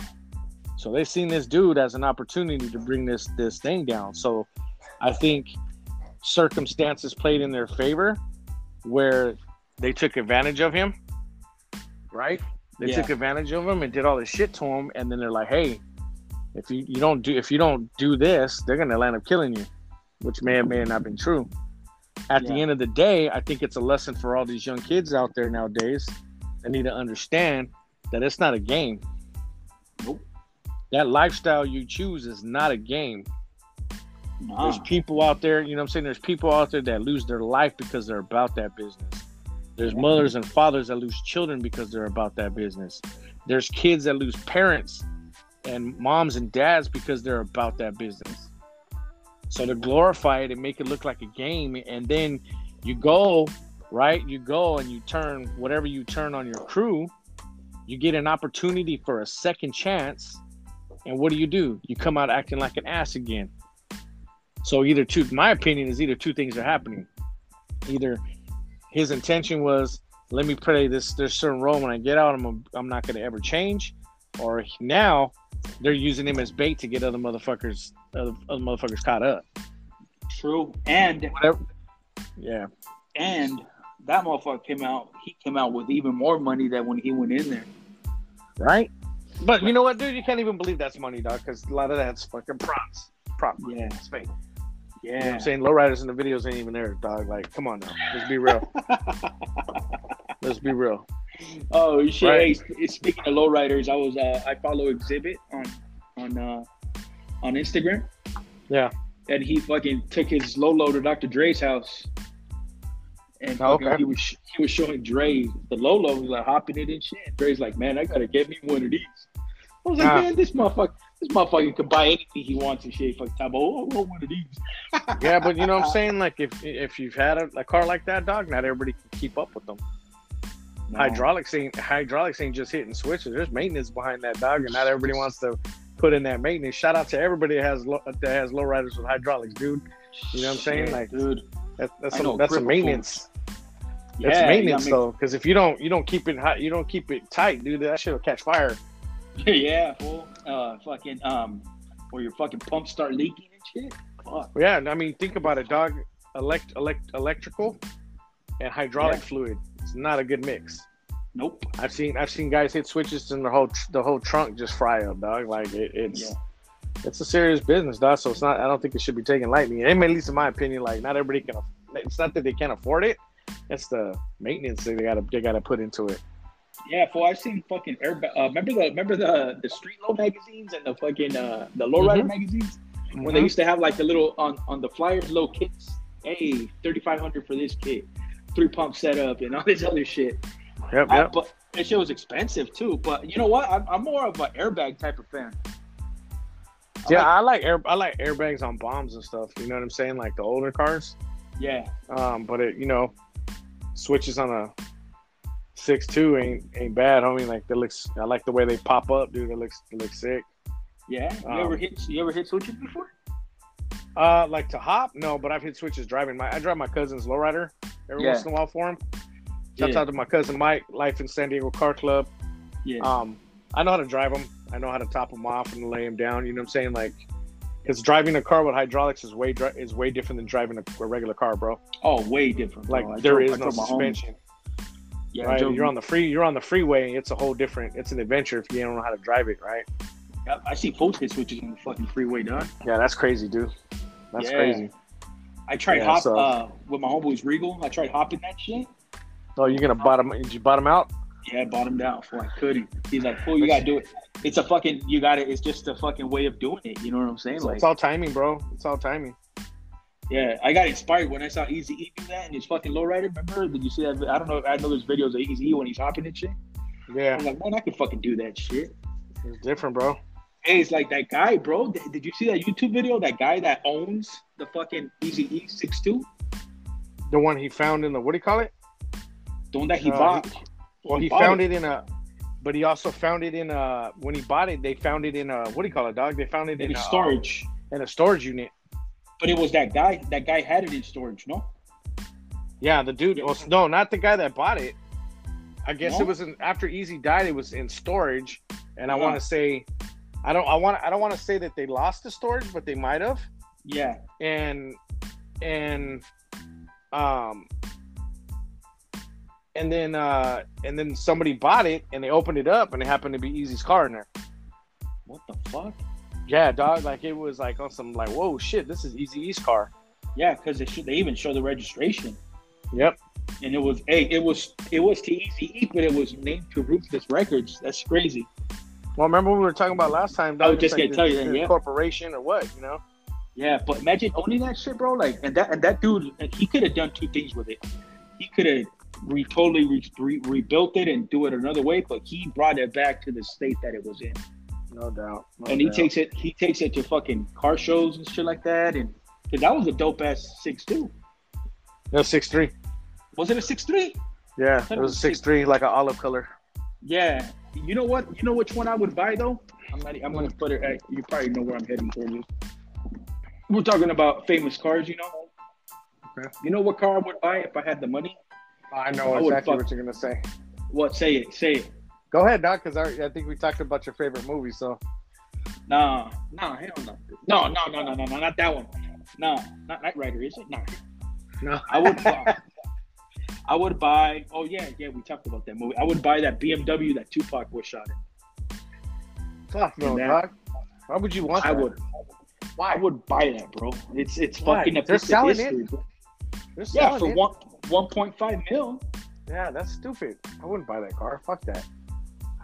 So they've seen this dude as an opportunity to bring this this thing down. So I think circumstances played in their favor where they took advantage of him. Right? They Yeah. took advantage of him and did all this shit to him and then they're like, "Hey, if you, you don't do if you don't do this, they're going to end up killing you." Which may have may have not been true. At the end of the day, I think it's a lesson for all these young kids out there nowadays. They need to understand that it's not a game. That lifestyle you choose is not a game. Nah. There's people out there, you know what I'm saying? There's people out there that lose their life because they're about that business. There's mothers and fathers that lose children because they're about that business. There's kids that lose parents and moms and dads because they're about that business. So to glorify it and make it look like a game, and then you go, right? You go and you turn whatever you turn on your crew, you get an opportunity for a second chance. And what do you do? You come out acting like an ass again. So either two, my opinion is either two things are happening. Either his intention was, let me play this this certain role when I get out, I'm I'm not going to ever change, or now they're using him as bait to get other motherfuckers other, other motherfuckers caught up. True. And Whatever. Yeah. and that motherfucker came out. He came out with even more money than when he went in there. Right. But you know what, dude? You can't even believe that's money, dog, because a lot of that's fucking props. Prop money. Yeah. It's fake. You know what Yeah. I'm saying lowriders in the videos ain't even there, dog. Like, come on now. Let's be real. Let's be real. oh shit! Right. Hey, speaking of lowriders, I was uh, I follow Xzibit on on uh, on Instagram. Yeah. And he fucking took his Lolo to Dr. Dre's house. And Oh, okay. he was he was showing Dre the low He was like hopping it and shit. Dre's like, man, I gotta get me one of these. I was like, man, this motherfucker, This motherfucker could buy anything he wants and shit. Fuck time. Oh, I want one of these. Yeah, but you know what I'm saying? Like if if you've had a, a car like that, dog, not everybody can keep up with them. No. Hydraulics ain't hydraulics ain't just hitting switches. There's maintenance behind that dog, and not everybody wants to put in that maintenance. Shout out to everybody that has low, that has low riders with hydraulics, dude. You know what I'm saying? Like dude. that, that's I some, that's a maintenance. Yeah, That's maintenance you gotta though, because if you don't you don't keep it hot, you don't keep it tight, dude. That shit will catch fire. yeah, fool. Uh, fucking um, where your fucking pumps start leaking and shit. Fuck. Yeah, I mean, think about it, dog. Elect, elect, electrical and hydraulic Yeah. fluid. It's not a good mix. Nope. I've seen I've seen guys hit switches and the whole the whole trunk just fry up, dog. Like it, it's Yeah. it's a serious business, dog. So it's not. I don't think it should be taken lightly. And at least in my opinion, like not everybody can. It's not that they can't afford it. It's the maintenance that they gotta they gotta put into it. Yeah, fool. I've seen fucking air. Uh, remember the remember the the street low magazines and the fucking uh the lowrider Mhm. magazines when they used to have like the little on on the flyers low kits. Hey, thirty five hundred for this kit, three pump setup and all this other shit. Yep, I- yep. but that shit was expensive too. But you know what? I'm, I'm more of an airbag type of fan. I yeah, like- I like air I like airbags on bombs and stuff. You know what I'm saying? Like the older cars. yeah, Um, but it you know switches on a six two ain't ain't bad, homie. Like that looks. I like the way they pop up, dude. It looks it looks sick. yeah. You Um, ever hit you ever hit switches before? Uh, like to hop? No, but I've hit switches driving. My I drive my cousin's lowrider every Yeah. once in a while for him. Shout Yeah. out to my cousin Mike, Life in San Diego Car Club. Yeah, Um, I know how to drive them. I know how to top them off and lay them down. You know what I'm saying? Like, because driving a car with hydraulics is way is way different than driving a, a regular car, bro. oh, way different. Like bro. There is no suspension. Yeah, right? drove- You're on the free. You're on the freeway. It's a whole different. It's an adventure if you don't know how to drive it, right? Yep, I see folks hit switches on the fucking freeway, done. Yeah, that's crazy, dude. That's Yeah. crazy. I tried Yeah, hop so- uh, with my homeboys Regal. I tried hopping that shit. Oh, you're gonna bottom? Did you bottom out? Yeah, bottomed out. Fool, I couldn't. He's like, "Fool, you gotta do it. It's a fucking. You got it. It's just a fucking way of doing it. You know what I'm saying? So Like, it's all timing, bro. It's all timing. Yeah, I got inspired when I saw Easy E do that and his fucking lowrider. Remember? Did you see that? I don't know. I know there's videos of Easy E when he's hopping and shit. Yeah. I'm like, man, I could fucking do that shit. it's different, bro. Hey, it's like that guy, bro. Did did you see that YouTube video? That guy that owns the fucking Easy E 62, The one he found in the what do you call it? the one that he Uh, bought. Well, he bought found it. in a, but he also found it in a. When he bought it, they found it in a what do you call it, dog? They found it in, in a storage. in a storage unit. But it was that guy. That guy had it in storage, no? Yeah, the dude. Yeah. Well, no, not the guy that bought it. I guess No? it was in, after Eazy died. It was in storage, and I Uh-huh. want to say, I don't. I want. I don't want to say that they lost the storage, but they might have. Yeah. and and um and then uh and then somebody bought it and they opened it up and it happened to be Eazy's car in there. What the fuck? Yeah, dog. Like it was like on some like whoa shit. This is Eazy-E's car. Yeah, because they should. They even show the registration, Yep. and it was. Hey, it was. It was to Easy but it was named to Ruthless Records. That's crazy. Well, remember we were talking about last time? I was just it's gonna tell you that, yeah. Corporation or what? You know? Yeah, but imagine owning that shit, bro. Like, and that and that dude, he could have done two things with it. He could have re totally re, re, rebuilt it and do it another way, but he brought it back to the state that it was in. No doubt. No and he doubt. takes it. He takes it to fucking car shows and shit like that. And because that was a dope ass six two. no six three. Was it a six three? Yeah, it it was six three, like an olive color. Yeah. You know what? You know which one I would buy though. I'm not. I'm gonna put it. At, you probably know where I'm heading towards. We're talking about famous cars, you know. Okay. You know what car I would buy if I had the money? I know I exactly fuck- what you're gonna say. What? Say it. Say it. Go ahead, Doc, because I, I think we talked about your favorite movie. So Nah, nah, hell no. No, no, no, no, no, no, not that one. No, not Knight Rider, is it? No. no, I would buy. I would buy. Oh yeah, yeah, we talked about that movie. I would buy that BMW that Tupac was shot in. fuck no, that- Doc. Why would you want that? I that? would. I would buy that, bro. It's it's Why? fucking a They're piece of history, it. bro. They're Yeah, for it. one one point five mil. Yeah, that's stupid. I wouldn't buy that car. Fuck that.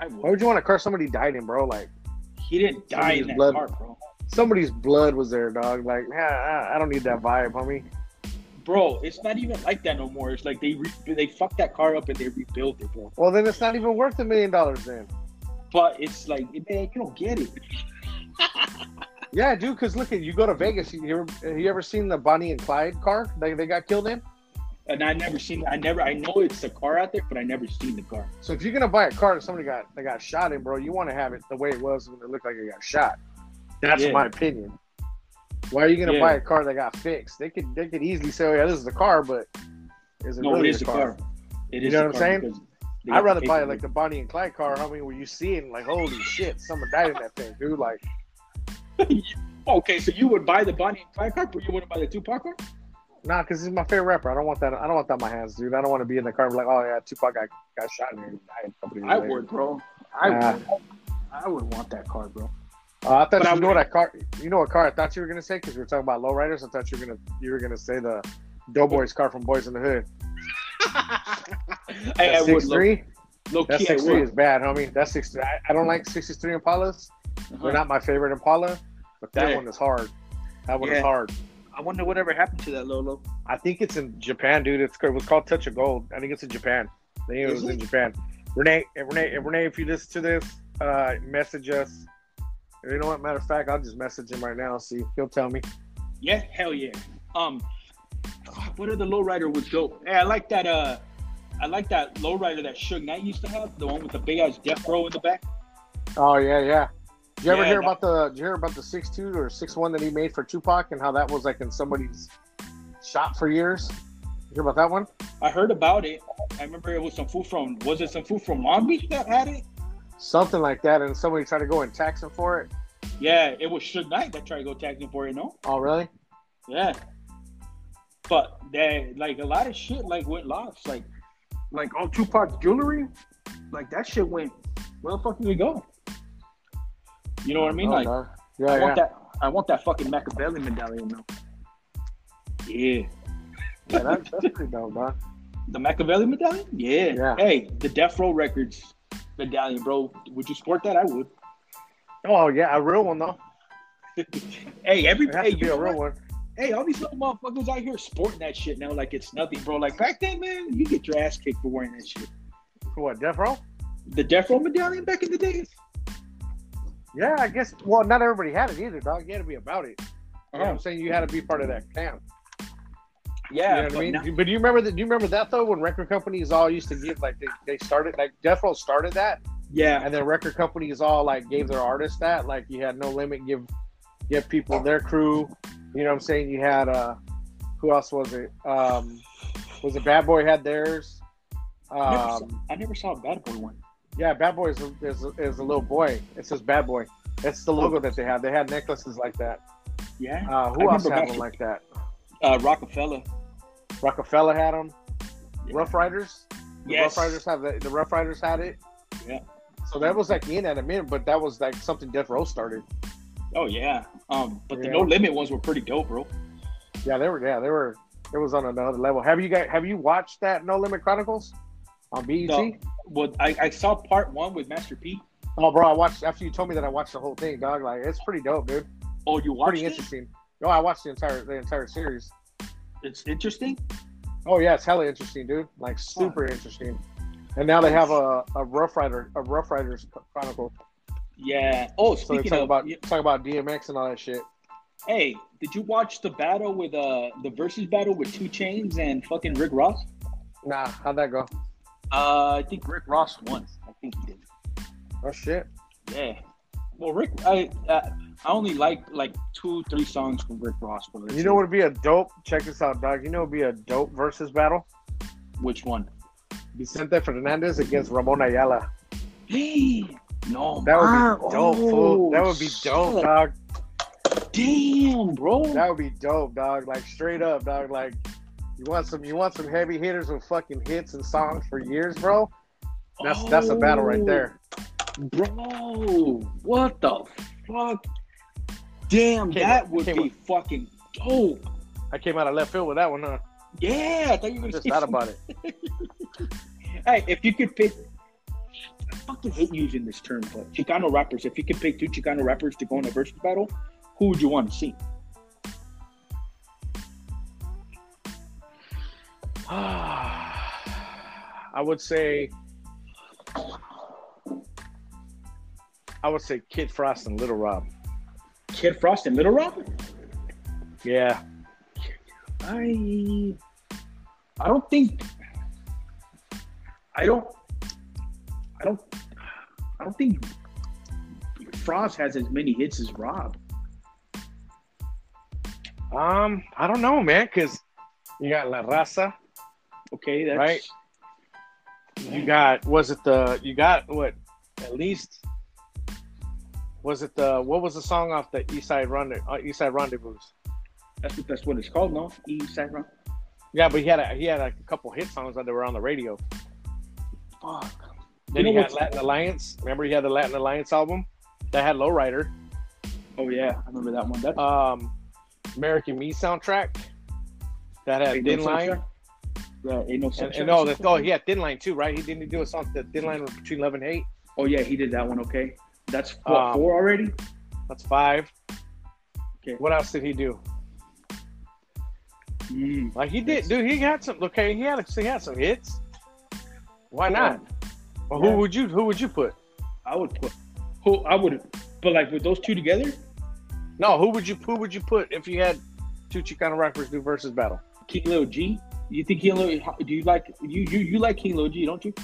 I Why would. would you want a car somebody died in, bro? Like He didn't die in that blood. car, bro. somebody's blood was there, dog. Like, yeah, I- don't need that vibe, homie. Bro, it's not even like that no more. It's like they re- they fucked that car up and they rebuilt it, bro. Well, then it's not even worth a million dollars then. But it's like, man, you don't get it. Yeah, dude. Because look at you go to Vegas. You ever, have you ever seen the Bonnie and Clyde car they, they got killed in? And I never seen. I never. I know it's a car out there, but I never seen the car. So if you're gonna buy a car that somebody got they got shot in, bro, you want to have it the way it was when it looked like it got shot. That's Yeah. my opinion. Why are you gonna Yeah. buy a car that got fixed? They could they could easily say, "Oh yeah, this is a car," but is it No, really it is the car? car. It You is know what I'm saying? I'd rather buy like the Bonnie and Clyde car. I mean, where you see it and like, holy shit, someone died in that thing, dude. Like, Okay, so you would buy the Bonnie and Clyde car, but you wouldn't buy the Tupac car? Nah, because he's my favorite rapper. I don't want that. I don't want that in my hands, dude. I don't want to be in the car and be like, oh yeah, Tupac got, got shot in here. and died I later. would, bro. I Nah. would. I would want that car, bro. Uh, I thought But you I know what car. You know what car I thought you were gonna say because we were talking about lowriders. I thought you were gonna you were gonna say the Doughboys car from Boyz n the Hood. Hey, I That six three. low That key. Six three is bad, homie. That six three. I, I don't like sixty three Impalas. They're Uh-huh. not my favorite Impala, but that Yeah. one is hard. That one is hard. I wonder whatever happened to that Lolo. I think it's in Japan, dude. It's it was called Touch of Gold. I think it's in Japan. I think it was in? Japan. Renee, Renee, Renee, if you listen to this, uh, message us. You know what? Matter of fact, I'll just message him right now. See, he'll tell me. Yeah, hell yeah. Um, what other lowrider was dope? Hey, I like that. Uh, I like that lowrider that Suge Knight used to have, the one with the big ass death row in the back. Oh yeah, yeah. Did you ever Yeah, hear that- about the? Did you hear about the six two or six one that he made for Tupac and how that was like in somebody's shop for years? You hear about that one? I heard about it. I remember it was some food from. Was it some food from Long Beach that had it? Something like that, and somebody tried to go and tax him for it. Yeah, it was Suge Knight that tried to go tax him for it. No. Oh really? Yeah. But they like a lot of shit like went lost. Like like all Tupac's jewelry, like that shit went where the fuck did it go? You know what I mean? Oh, like dog. yeah, I yeah. want that I want that fucking Machiavelli medallion though. Yeah. yeah that, that's pretty dope, bro. The Machiavelli medallion? Yeah. Yeah. Hey, the Death Row Records medallion, bro. Would you sport that? I would. Oh yeah, a real one though. Hey, every It hey, you a real one. hey, all these little motherfuckers out here sporting that shit now like it's nothing, bro. Like back then, man, you get your ass kicked for wearing that shit. For what? Death Row? The Death Row medallion back in the days. Yeah, I guess. Well, not everybody had it either, dog. You had to be about it. You know what I'm Oh, saying? You had to be part of that camp. yeah, you know what but I mean? but do you remember that? Do you remember that though? When record companies all used to give like they, they started like Death Row started that, yeah, and then record companies all like gave their artists that. Like you had no limit, give give people their crew. You know what I'm saying? You had uh, who else was it? Um, was it Bad Boy had theirs? I, never saw, Um, I never saw a Bad Boy one. Yeah, Bad Boy is a, is, a, is a little boy. It says Bad Boy. That's the logo that they have. They had necklaces like that. Yeah, Uh, I who else had one like that? uh, Rockefeller. Rockefeller had them. Yeah. Rough Riders. The Yes. Rough Riders have the, the Rough Riders had it. Yeah. So that was like in at a minute, but that was like something Death Row started. Oh yeah, um, but the No Limit ones were pretty dope, bro. Yeah, they were. Yeah, they were. It was on another level. Have you guys? Have you watched that No Limit Chronicles on BET? No. Well, I, I saw part one with Master P. Oh, bro, I watched after you told me that I watched the whole thing, dog. Like it's pretty dope, dude. Oh, you watched Pretty it? interesting. No, I watched the entire the entire series. It's interesting. Oh yeah, it's hella interesting, dude. Like super interesting. And now they have a, a Rough Rider a Rough Riders Chronicle. Yeah. Oh, So speaking of, about y- talk about DMX and all that shit. hey, did you watch the battle with uh the versus battle with 2 Chainz and fucking Rick Ross? Nah, how'd that go? Uh, I think Rick Ross won. I think he did. Oh shit. Yeah. Well, Rick, I uh, I only like like two, three songs from Rick Ross. But You know what would be a dope? Check this out, dog. You know what would be a dope versus battle? Which one? Vicente Fernandez against Ramon Ayala. Hey, no. That would man. be dope, fool. That would be Oh, dope, shit. dog. Damn, bro. That would be dope, dog. Like straight up, dog. Like you want some you want some heavy hitters with fucking hits and songs for years, bro. That's that's a battle right oh, there. Bro, what the fuck? Damn, Came that would be fucking dope. I came out of left field with that one, huh? Yeah, I thought you were gonna Just say thought about it. Hey, if you could pick, I fucking hate using this term, but Chicano rappers. If you could pick two Chicano rappers to go in a versus battle, who would you want to see? I would say I would say Kid Frost and Little Rob. Kid Frost and Little Rob. Yeah. I I don't think I don't I don't I don't think Frost has as many hits as Rob. Um, I don't know, man, because you got La Raza, Okay, that's Right. you got was it the you got what at least was it the what was the song off the East Side Rendez uh, East Side Rendezvous? that's what that's what it's called, no? East Side Run. Yeah, but he had a, he had like a couple hit songs that were on the radio. Fuck. Then You he had Latin Alliance. Remember he had the Latin Alliance album that had Lowrider. Oh yeah, I remember that one. That's Um, American Me soundtrack that had Thin Line. Sunshine? Yeah, ain't no sunshine. and no, that, oh, yeah, Thin Line too, right? He didn't do a song the Thin Line was between love and hate. Oh yeah, he did that one. Okay, that's what, Um, four already. That's five. Okay. What else did he do? Mm. Like he did, dude. He had some. Okay, he had he had some hits. Why not? Well, Yeah. who would you who would you put? I would put who I would, but like with those two together, No, who would you who would you put if you had two Chicano rappers do versus battle? King Lil G. You think King Lil? Do you like you you you like King G? Don't you?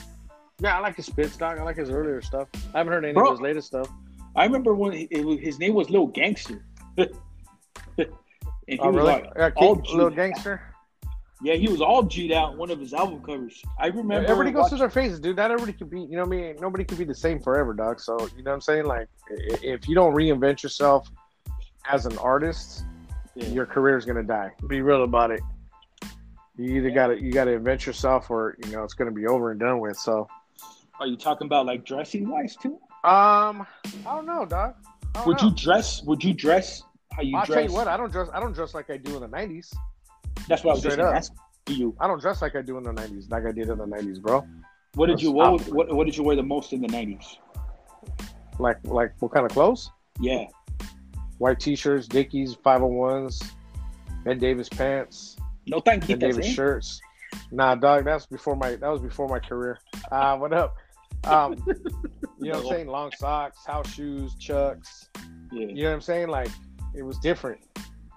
Yeah, I like his spit stock. I like his earlier stuff. I haven't heard any Bro. of his latest stuff. I remember when it, his name was Lil Gangster. and he Oh, was really? like, Yeah, all Little Gangster. yeah, he was all G'd out one of his album covers. I remember. Everybody goes through their phases, dude. Not everybody can be, you know what I mean? Nobody can be the same forever, dog. So, you know what I'm saying? Like, if you don't reinvent yourself as an artist, Yeah. your career is gonna die. Be real about it. You either gotta you gotta invent yourself, or you know it's gonna be over and done with. So, Are you talking about like dressing wise too? um, I don't know, dog. I don't Would know. you dress? Would you dress how you I'll dress? tell you what. I don't dress. I don't dress like I do in the '90s. That's what I was just Straight up. ask you. I don't dress like I do in the '90s, like I did in the '90s, bro. What did you what, what what did you wear the most in the nineties? Like, like what kind of clothes? Yeah. White t-shirts, Dickies, 501s, Ben Davis pants. No thank you. Ben Davis shirts. Nah, dog, That was before my that was before my career. Uh, what up? Um, you know what I'm saying? Long socks, house shoes, chucks. Yeah. You know what I'm saying? Like it was different.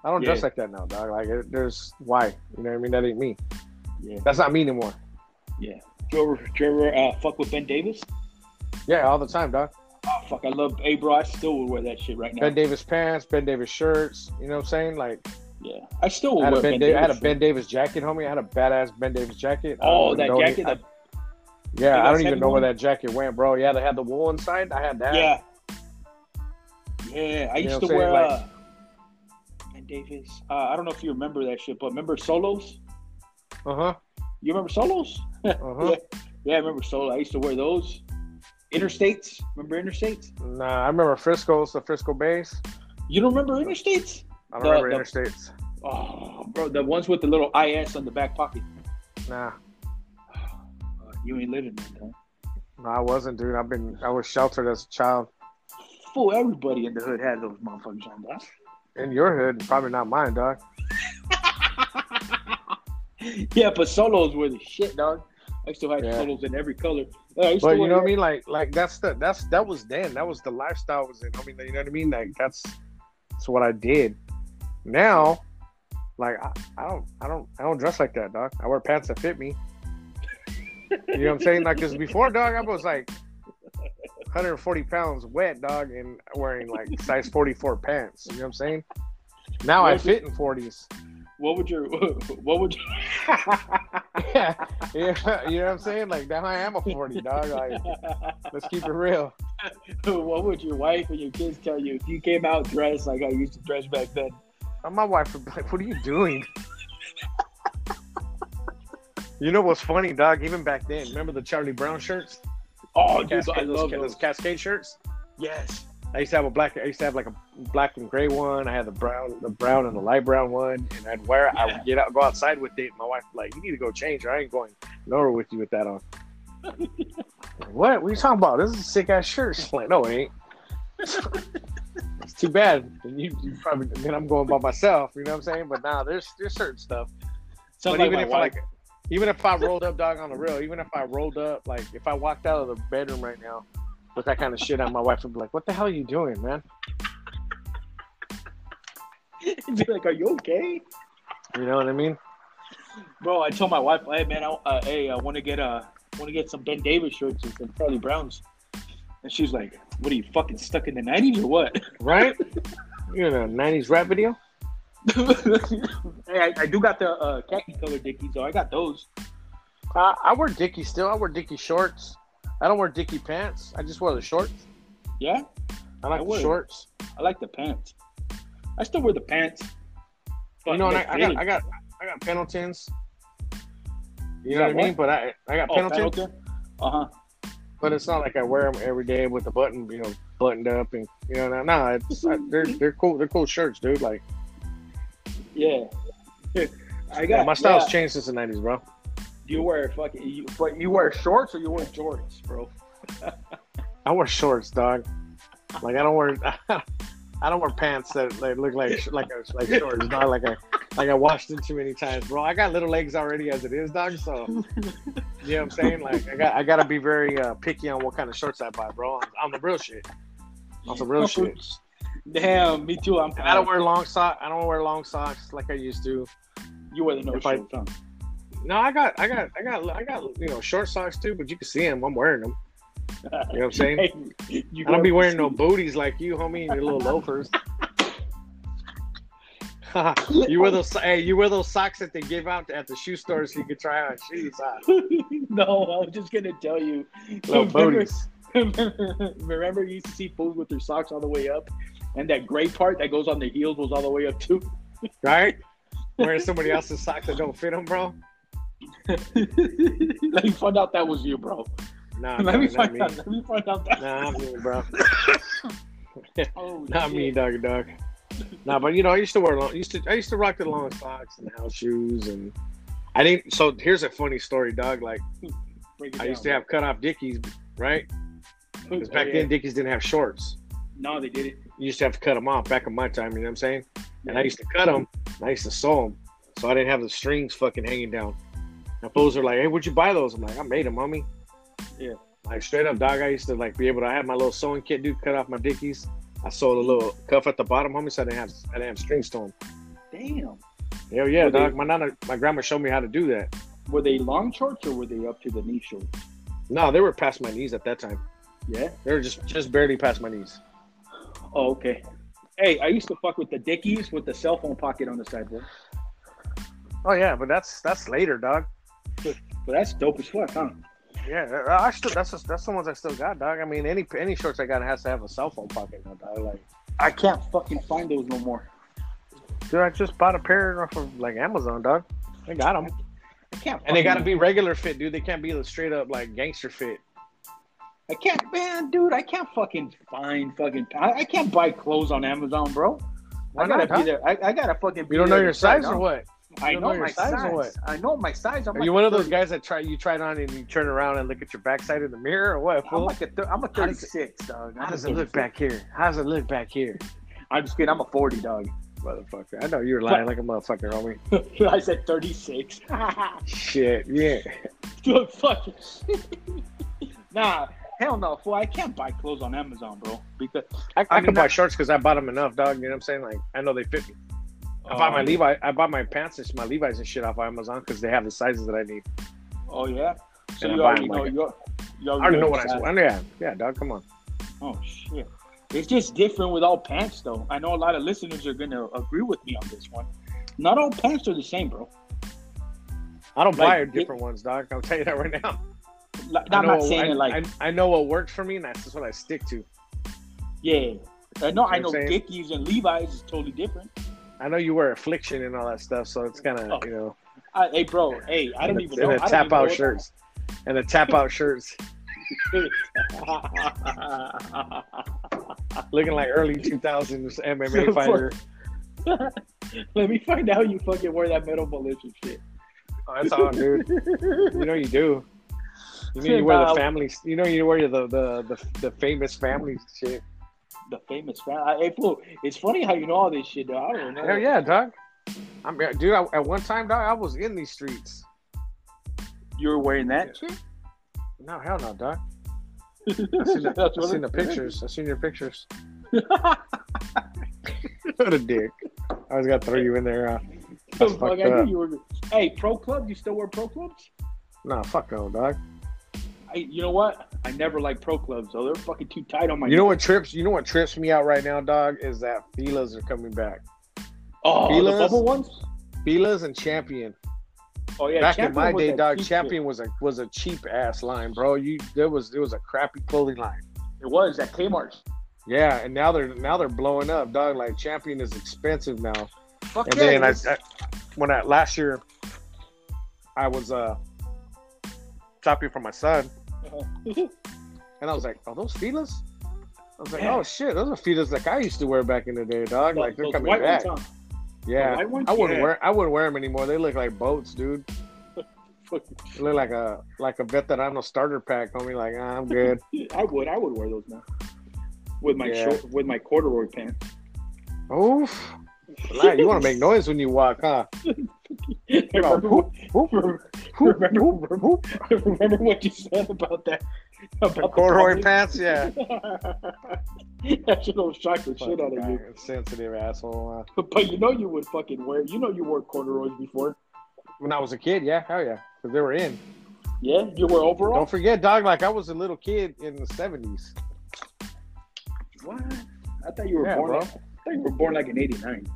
I don't dress like that now, dog. Like it, there's why. You know what I mean? That ain't me. Yeah. That's not me anymore. Yeah. Do you ever, do you ever uh, fuck with Ben Davis? Yeah, all the time, dog. Oh, fuck, I love. Hey, bro, I still would wear that shit right now. Ben Davis pants, Ben Davis shirts. You know what I'm saying? Like yeah, I still would I had, a ben Ben, Davis. I had a Ben Davis jacket, homie. I had a badass Ben Davis jacket. Oh, that jacket. any- yeah, I don't even know where that jacket went, bro. Yeah, they had the wool inside. I had that. yeah. Yeah, I You used to wear saying? uh, Ben Davis. Uh, I don't know if you remember that shit, but remember Solos? Uh huh. You remember Solos? Uh huh. Yeah. Yeah, I remember solos. I used to wear those. Interstates. Remember Interstates? Nah, I remember Frisco's, the Frisco base. You don't remember Interstates? I don't The- remember the- interstates. Oh, bro, the ones with the little IS on the back pocket. Nah, Uh, you ain't living, man. No, I wasn't, dude. I've been, I was sheltered as a child. Fool, everybody in the hood had those motherfuckers on, dog. In your hood, probably not mine, dog. yeah, but solos were the shit, dog. I still had Yeah. solos in every color. But you know what I mean? Like, like that's the, that's that was then. That was the lifestyle I was in. I mean, you know what I mean? Like that's, that's what I did. Now, like I, I don't, I don't, I don't dress like that, dog. I wear pants that fit me. You know what I'm saying? Like, cause before, dog, I was like 140 pounds wet, dog, and wearing like size 44 pants. You know what I'm saying? Now I What's fit in 40s. What would your what would you, yeah, yeah, you know what I'm saying? Like now I am a 40, dog. Like, let's keep it real. what would your wife and your kids tell you if you came out dressed like I used to dress back then? And my wife would be like, "What are you doing?" you know what's funny, dog? Even back then, remember the Charlie Brown shirts? Oh, dude, Cascade, I those, love those those. Cascade shirts. Yes. I used to have a black. I used to have like a black and gray one. I had the brown, the brown and the light brown one, and I'd wear. it. I would get out, go outside with it. My wife would be like, "You need to go change. Or I ain't going nowhere with you with that on." Like, what? What are you talking about? This is a sick ass shirt. She's like, no, it ain't. it's too bad. And you, you probably then I'm going by myself. You know what I'm saying? But now there's there's certain stuff. Sounds but like even if wife. Like, even if I rolled up, dog, on the real, even if I rolled up, like if I walked out of the bedroom right now with that kind of shit on, my wife would be like, "What the hell are you doing, man?" Be like, are you okay? You know what I mean? Bro, I told my wife, hey man, I, uh, hey, I want to get uh, want to get some Ben Davis shirts and some Charlie Browns, and she's like, "What are you fucking stuck in the '90s or what?" Right? you know, '90s rap video. hey, I, I do got the uh, khaki color Dickies, so I got those. Uh, I wear Dickie still. I wear Dickie shorts. I don't wear Dickie pants. I just wear the shorts. Yeah, I like I the wear- shorts. I like the pants. I still wear the pants. You know, I, I got. I got, I got Pendletons. You You know what I mean? But I, I got Oh. Pendleton. Uh huh. But it's not like I wear them every day with the button, you know, buttoned up and you know. No, no it's I, they're they're cool. They're cool shirts, dude. Like, Yeah. I got yeah, my style's yeah. changed since the '90s, bro. You wear fucking, you, but you wear shorts or you wear Jordans, bro. I wear shorts, dog. Like I don't wear, I don't wear pants that like, look like like like shorts, dog. Like I like I washed them too many times, bro. I got little legs already as it is, dog. So you know what I'm saying? Like I got I gotta be very uh, picky on what kind of shorts I buy, bro. On, on the real shit. On the real shit. Damn, me too. I'm. And I don't wear long sock. I don't wear long socks like I used to. You wear the no if I- shorts. No, I got, I got, I got, I got, you know, short socks too. But you can see them. I'm wearing them. You know what I'm saying? Hey, you I don't be wearing no booties like you, homie, and your little loafers. you wear those, hey, you wear those socks that they give out at the shoe store so you can try on shoes. Huh? no, I was just gonna tell you. Little Remember- booties. Remember, you used to see fools with their socks all the way up, and that gray part that goes on the heels was all the way up too. right? Wearing somebody else's socks that don't fit them, bro. Let me find out that was you, bro. Nah, Let me find me. out. Let me find out that. Nah, not me, bro. Oh, Not shit. me, dog, dog. Nah, but you know, I used to wear long. Used to, I used to rock the long socks and house shoes, and I didn't. So here's a funny story, dog. Like I used to down, have cut off Dickies, right? Because oh, back Oh, then. Dickies didn't have shorts. no, they didn't. You used to have to cut them off back in my time. You know what I'm saying? And I used to cut them. And I used to sew them, so I didn't have the strings fucking hanging down. And fools are like, "Hey, where'd you buy those?" I'm like, "I made them, homie." Yeah. Like straight up, dog. I used to like be able to. I had my little sewing kit, dude. Cut off my Dickies. I sewed a little cuff at the bottom, homie, so I didn't have I didn't have strings to them. Damn. Hell yeah, Were they- dog. My nana, my grandma showed me how to do that. Were they long shorts or were they up to the knee shorts? No, they were past my knees at that time. Yeah. They were just just barely past my knees. Oh, okay. Hey, I used to fuck with the Dickies with the cell phone pocket on the side, bro. Oh yeah, but that's that's later, dog. But that's dope as fuck, huh? Yeah, I still that's that's the ones I still got, dog. I mean, any any shorts I got has to have a cell phone pocket now, dog. Like, I can't fucking find those no more. dude, I just bought a pair off of like Amazon, dog. I got them, I can't. and they got to be regular fit, dude. They can't be the straight up like gangster fit. I can't, man, dude. I can't fucking find fucking. I, I can't buy clothes on Amazon, bro. Why I gotta not, be huh? there. I, I gotta fucking. Be You don't know your to try it size or on. what? I know, know my size size. or what? I know my size. I'm Are like you one of those guys that try you try it on and you turn around and look at your backside in the mirror or what? I'm like a. Th- I'm a How does 36, dog. How does it look back here? How does it look back here? I'm just kidding. I'm a 40, dog. Motherfucker. I know you're lying like a motherfucker, homie. I said 36. Shit, yeah. Dude, fuck nah, hell no, fool. I can't buy clothes on Amazon, bro. Because I, I, I mean, can buy shorts because I bought them enough, dog. You know what I'm saying? Like, I know they fit me. I bought my Um, Levi. I bought my pants and my Levi's and shit off Amazon because they have the sizes that I need. Oh yeah. So And I you already know like- you. I already know what I want. Yeah, yeah, dog. Come on. Oh shit. It's just different with all pants, though. I know a lot of listeners are gonna agree with me on this one. Not all pants are the same, bro. I don't Like, buy different ones, dog. I'll tell you that right now. Like, I I'm know not what- saying I, it like, I, I know what works for me, and that's just what I stick to. yeah. I know, I You know know I'm saying? Dickies and Levi's is totally different. I know you wear affliction and all that stuff, so it's kind of Oh. you know. I, hey, bro. Hey, I don't and even the, know. and the tap out shirts, and the tap out shirts, looking like early 2000s MMA fighter. Let me find out you fucking wear that Metal Mulisha shit. Oh, that's on, dude. You know you do. You know you wear the family. You know you wear the the the, the famous family shit. The famous fan. I- Hey, fool. It's funny how you know all this shit, though. I don't know. Hell yeah, dog. I'm dude. I, at one time, dog, I was in these streets. You were wearing that shit? No, hell no, dog. I seen the, I seen the pictures. I seen your pictures. what a dick. I was gonna throw you in there. Uh, The fuck, I knew you were. Hey, pro clubs? You still wear pro clubs? nah, fuck no, dog. I, you know what? I never like pro clubs, so they're fucking too tight on my. You know what trips? You know what trips me out right now, dog? Is that Fila's are coming back. Oh, the Filas? bubble ones. Fila's and Champion. Oh yeah, Back in my day, dog, Champion was a was a cheap ass line, bro. You there was there was a crappy clothing line. It was at Kmart. Yeah, and now they're now they're blowing up, dog. Like Champion is expensive now. Fuck And yeah, then I. I when I last year I was uh shopping for my son and I was like, Are those Filas? I was like, Yeah. Oh shit, those are Filas like I used to wear back in the day, dog. Like they're coming back. Yeah. ones? I wouldn't Yeah. wear I wouldn't wear them anymore. They look like boats, dude. They look like a like a veterano starter pack, homie. Like, ah, I'm good. I would. I would wear those now. With my Yeah. short, with my corduroy pants. Oof. You want to make noise when you walk, huh? remember, remember, remember, whoop, whoop. remember what you said about that? About The the corduroy public? pants, yeah. that shit will shock the shit out of you. Sensitive asshole. Uh, But you know you would fucking wear. You know you wore corduroys before. when I was a kid, yeah, hell yeah, because they were in. Yeah, you were overall. Don't forget, dog. Like I was a little kid in the seventies. What? I thought you were Yeah, born. bro. I thought you were born like in '89.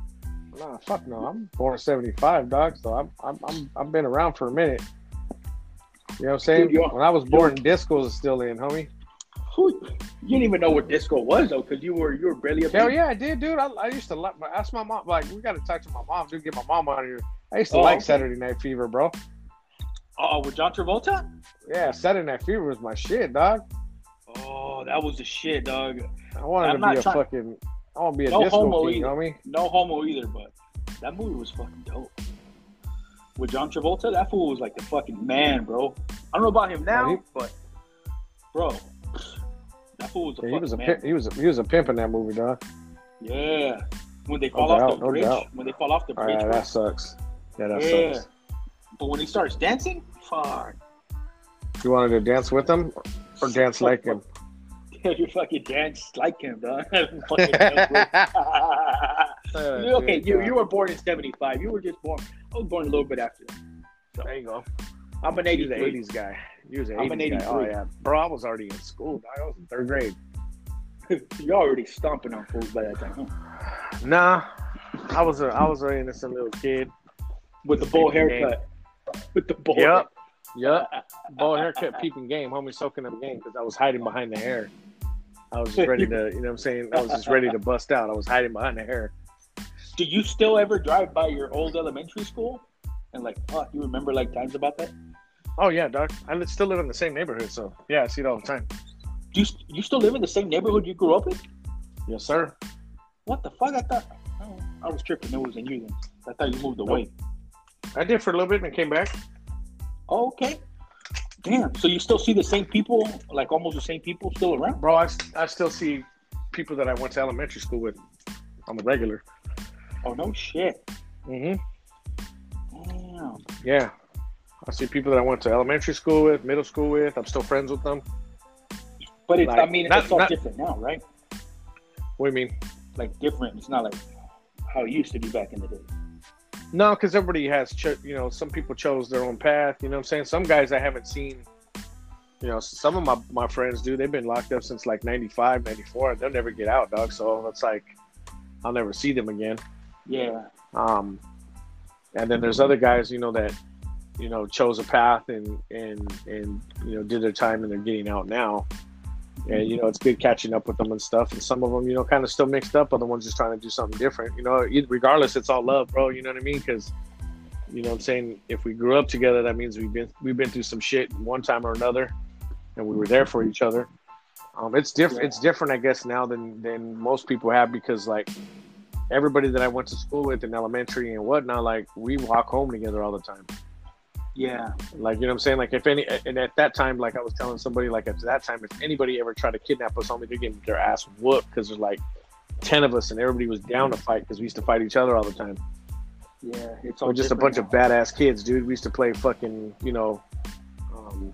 Nah, fuck no. I'm born in '75, dog. So I'm I'm I'm I've been around for a minute. You know what I'm saying? Dude, when I was born, disco was still in, homie. Who? You didn't even know what disco was though, because you were you were barely a Hell yeah, I did, dude. I, I used to like. Ask my mom. Like we got to talk to my mom, dude. Get my mom on here. I used to Oh, like okay. Saturday Night Fever, bro. Oh, with John Travolta? Yeah, Saturday Night Fever was my shit, dog. Oh, that was the shit, dog. I wanted I'm to be a fucking. I want to be a No disco homo king, either. homie. No homo either, but that movie was fucking dope. With John Travolta, that fool was like the fucking man, bro. I don't know about him oh, now, Oh, he- but bro, that fool was a Yeah, he was a man. pimp, he was a, he was a pimp in that movie, dog. Yeah, when they No fall off doubt, the no bridge, doubt. when they fall off the bridge, right, that sucks. Yeah, that Yeah. sucks. but when he starts dancing, fuck, You wanted to dance with him or dance like him? Oh, you fucking dance like him, dog. Fucking dance okay, you, you were born in '75. You were just born. I was born a little bit after that. There you go. I'm an You was an '80s guy. You was an I'm an 80s guy. Oh 83. yeah, bro. I was already in school. Dog. I was in third grade. You're already stomping on fools by that time, huh? Nah, I was a I was an innocent little kid. With the bowl Peeping haircut. With the bowl. Yep. Yep. Ball haircut, peeping game, homie, soaking up game because I was hiding behind the hair. I was just ready to, you know what I'm saying? I was just ready to bust out. I was hiding behind the hair. Did you still ever drive by your old elementary school? And like, fuck, you remember like times about that? Oh yeah, dog. I still live in the same neighborhood, so yeah, I see it all the time. Do you, you still live in the same neighborhood you grew up in? Yes, sir. What the fuck? I thought oh, I was tripping. It was in you then. I thought you moved away. I did for a little bit and came back. Oh, okay. Damn. So you still see the same people, like almost the same people, still around? Bro, I, I still see people that I went to elementary school with on the regular. Oh no shit. Mm-hmm. Damn. Yeah. I see people that I went to elementary school with, middle school with. I'm still friends with them. But it's, I mean, not- it's all not- different now, right? What do you mean? Like different. It's not like how it used to be back in the day. No, because everybody has, cho- you know, some people chose their own path. You know what I'm saying? Some guys I haven't seen, you know, some of my, my friends do. They've been locked up since like 95, 94. and They'll never get out, dog. So it's like, I'll never see them again. Yeah. Um, and then there's other guys, you know, that, you know, chose a path and, and, and, you know, did their time and they're getting out now. And, you know, it's good catching up with them and stuff. And some of them, you know, kind of still mixed up. Other ones just trying to do something different. You know, regardless, it's all love, bro. You know what I mean? Because, you know what I'm saying? If we grew up together, that means we've been, we've been through some shit one time or another and we were there for each other. Um, it's different. Yeah. It's different, I guess, now than, than most people have because like, everybody that I went to school with in elementary and whatnot, like we walk home together all the time. Yeah. Like you know what I'm saying? Like if any and at that time, like I was telling somebody, like at that time, if anybody ever tried to kidnap us, homie, they're getting their ass whooped because there's like ten of us and everybody was down to fight because we used to fight each other all the time. Yeah. It's all We're just a bunch now. of badass kids, dude. We used to play fucking, you know, um,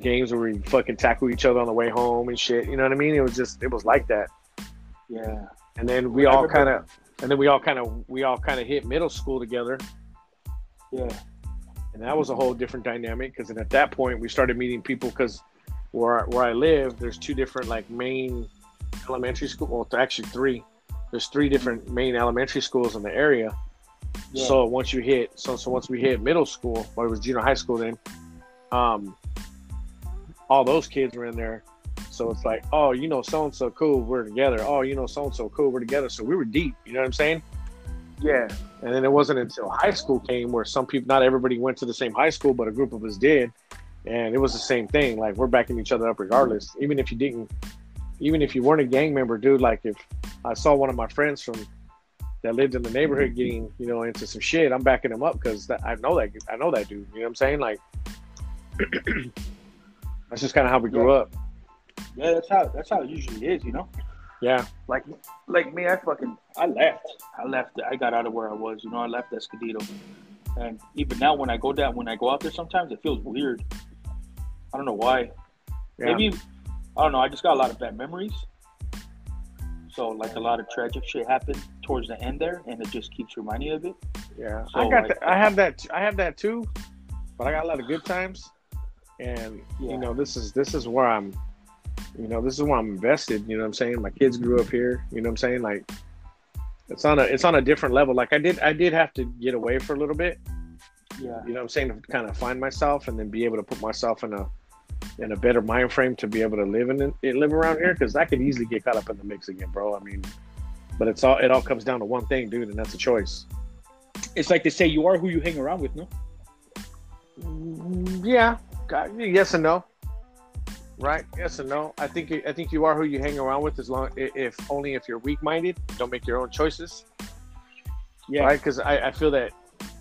games where we fucking tackle each other on the way home and shit. You know what I mean? It was just it was like that. Yeah. And then we all kind of and then we all kind of we all kind of hit middle school together, Yeah. And that was a whole different dynamic because then at that point we started meeting people because where where I live, there's two different like main elementary school. Well, actually three. There's three different main elementary schools in the area. Yeah. So once you hit, so so once we hit middle school, or it was junior high school then, um, all those kids were in there. So it's like, oh, you know, so and so cool, we're together. Oh, you know, so and so cool, we're together. So we were deep. You know what I'm saying? Yeah. And then it wasn't until high school came where some people, not everybody went to the same high school, but a group of us did. And it was the same thing. Like we're backing each other up regardless. Even if you didn't, even if you weren't a gang member, dude, like if I saw one of my friends from that lived in the neighborhood getting, you know, into some shit, I'm backing him up because I know that, I know that dude. You know what I'm saying? Like, that's just kind of how we grew up. Yeah, that's how that's how it usually is, you know. Yeah. Like like me, I fucking I left. I left. I got out of where I was, you know. I left Escondido, and even now when I go down, when I go out there, sometimes it feels weird. I don't know why. Yeah. Maybe I don't know. I just got a lot of bad memories. So like a lot of tragic shit happened towards the end there, and it just keeps reminding of it. Yeah, So, I got. like- I have that. I have that too, but I got a lot of good times, and Yeah. you know, this is this is where I'm. You know, this is where I'm invested. You know what I'm saying? My kids grew up here. You know what I'm saying? Like, it's on a it's on a different level. Like I did I did have to get away for a little bit. Yeah. You know what I'm saying? To kind of find myself and then be able to put myself in a in a better mind frame to be able to live in it, live around here because I could easily get caught up in the mix again, bro. I mean, but it's all it all comes down to one thing, dude, and that's a choice. It's like they say, you are who you hang around with, no? Mm, Yeah, God, yes and no. Right? Yes and no. I think I think you are who you hang around with, as long if only if you're weak minded. Don't make your own choices, Yeah. right? Because I, I feel that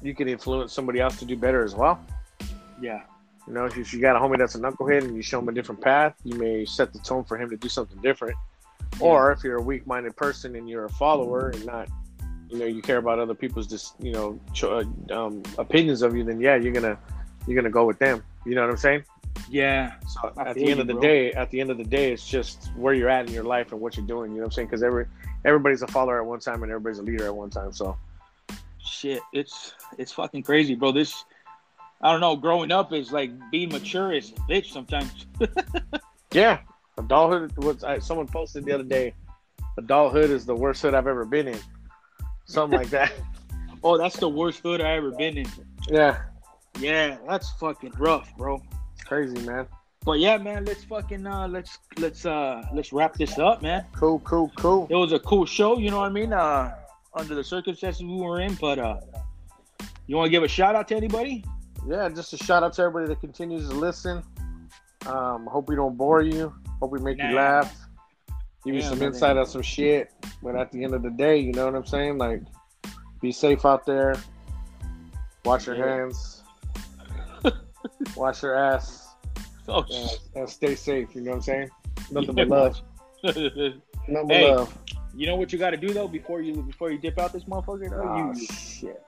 you can influence somebody else to do better as well. Yeah. You know, if you got a homie that's a knucklehead and you show him a different path, you may set the tone for him to do something different. Or if you're a weak-minded person and you're a follower and not, you know, you care about other people's just, you know, cho- uh, um, opinions of you, then yeah, you're gonna you're gonna go with them. You know what I'm saying? Yeah. So I at the end you, of the bro. day, at the end of the day, it's just where you're at in your life and what you're doing. You know what I'm saying? Because every everybody's a follower at one time and everybody's a leader at one time. So Shit, it's it's fucking crazy, bro. This I don't know. Growing up is like being mature is a bitch sometimes. yeah, adulthood was. I, someone posted the other day, adulthood is the worst hood I've ever been in. Something like that. Oh, that's the worst hood I ever been in. Yeah, Yeah, that's fucking rough, bro. Crazy, man. But yeah, man, let's fucking uh let's let's uh let's wrap this up, man. Cool, cool, cool. It was a cool show, you know what I mean? Uh under the circumstances we were in, but uh you wanna give a shout out to anybody? Yeah, just a shout out to everybody that continues to listen. Um, hope we don't bore you. Hope we make Nah. you laugh. Give you some man. insight on some shit. But at the end of the day, you know what I'm saying? Like, be safe out there. Wash your Yeah. hands. Wash your ass. Oh And, and stay safe. You know what I'm saying? Nothing but love. Nothing but Hey. love. You know what you gotta do though before you before you dip out this motherfucker? though? Oh, you, shit.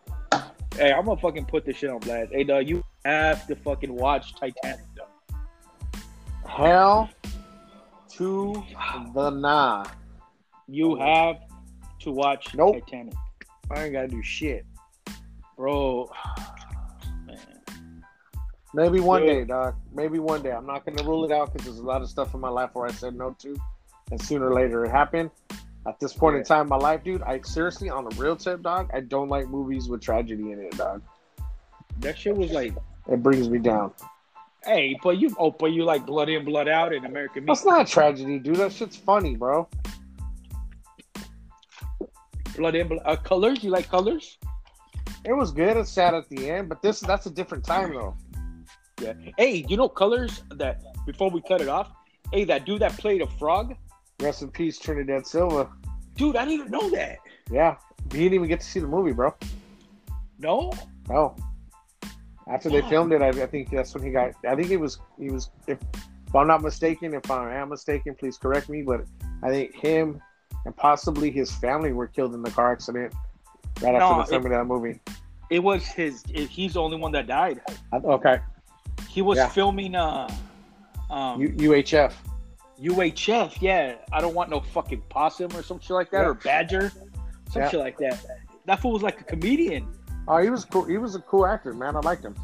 hey, I'm gonna fucking put this shit on blast. Hey dog, you have to fucking watch Titanic though. Hell to the nah. You have to watch Nope. Titanic. I ain't got to do shit. Bro. Maybe one Yeah. day, dog. Maybe one day. I'm not going to rule it out because there's a lot of stuff in my life where I said no to, and sooner or later it happened. At this point in time in my life, dude, I seriously, on a real tip, dog, I don't like movies with tragedy in it, dog. That shit was like It brings me down. Hey, but you oh, but you like blood in, blood out in American Me. That's not a tragedy, dude. That shit's funny, bro. Blood in, blood, uh, colors. You like colors? It was good. It's sad at the end, but this that's a different time though. Yeah. Hey, you know colors that before we cut it off. Hey, that dude that played a frog, Rest in peace, Trinidad Silva. dude. I didn't even know that. Yeah, he didn't even get to see the movie, bro. No. Oh, after they filmed it, I, I think that's when he got. I think it was he was. If, if I'm not mistaken, if I am mistaken, please correct me. But I think him and possibly his family were killed in the car accident right after the filming of that movie. It was his. It, he's the only one that died. Okay, He was Yeah. filming uh, um, U- UHF. UHF. Yeah, I don't want no fucking possum or some shit like that Yeah. or badger. some Yeah. shit like that. That fool was like a comedian. Oh, he was cool. He was a cool actor, man. I liked him.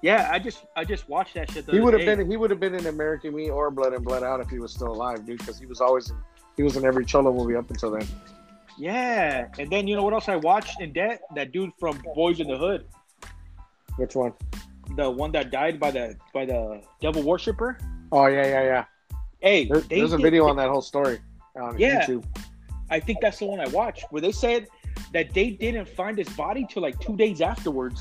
Yeah, I just I just watched that shit. He would have been. He would have been in American Me or Blood and Blood Out if he was still alive, dude. Because he was always. In, he was in every Cholo movie up until then. Yeah, and then you know what else I watched in that? That dude from Boyz n the Hood, Which one? The one that died by the by the devil worshipper. Oh yeah, yeah, yeah. Hey, There, they there's a video on that whole story on Yeah. YouTube. I think that's the one I watched where they said that they didn't find his body till like two days afterwards.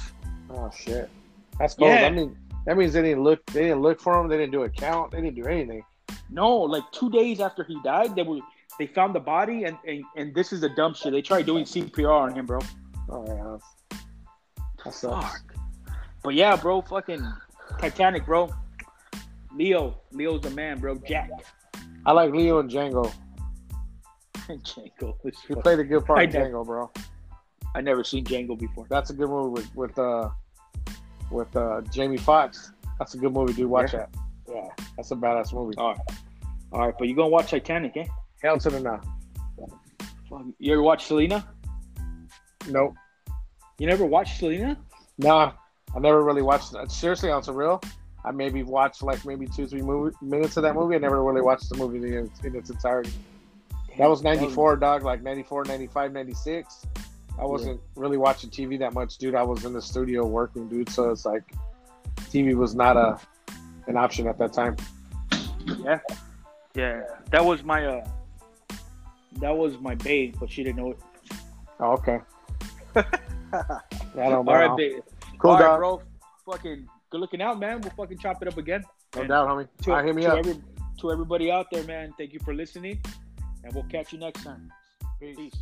Oh shit, that's cool. Yeah. I mean, that means they didn't look. They didn't look for him. They didn't do a count. They didn't do anything. No, like two days after he died, they were they found the body and and, and this is the dumb shit. They tried doing CPR on him, bro. Oh yeah, that's, that sucks. Fuck. But yeah, bro, fucking Titanic, bro. Leo, Leo's the man, bro. Jack. I like Leo and Django. Django. He played a good part I in. Django, bro. I never seen Django before. That's a good movie with with uh with uh Jamie Foxx. That's a good movie, dude. Watch that. Yeah, that's a badass movie. All right, all right, but you gonna watch Titanic, eh? Hell to the no. You ever watch Selena? Nope. You never watched Selena? Nah, I never really watched that. Seriously, on some real, I maybe watched like maybe two, three movie, minutes of that movie. I never really watched the movie in, in its entirety. That was 94, dog, like 94, 95, 96. I wasn't really watching TV that much, dude. I was in the studio working, dude. So it's like TV was not a an option at that time. Yeah, yeah. That was my uh, that was my babe, but she didn't know it. Oh, okay. yeah, I don't know. All right, babe. Cool, All right, bro. Fucking good looking out, man. We'll fucking chop it up again. No And doubt, homie. To, All right, hit me to up. every- to everybody out there, man. Thank you for listening, and we'll catch you next time. Peace. Peace.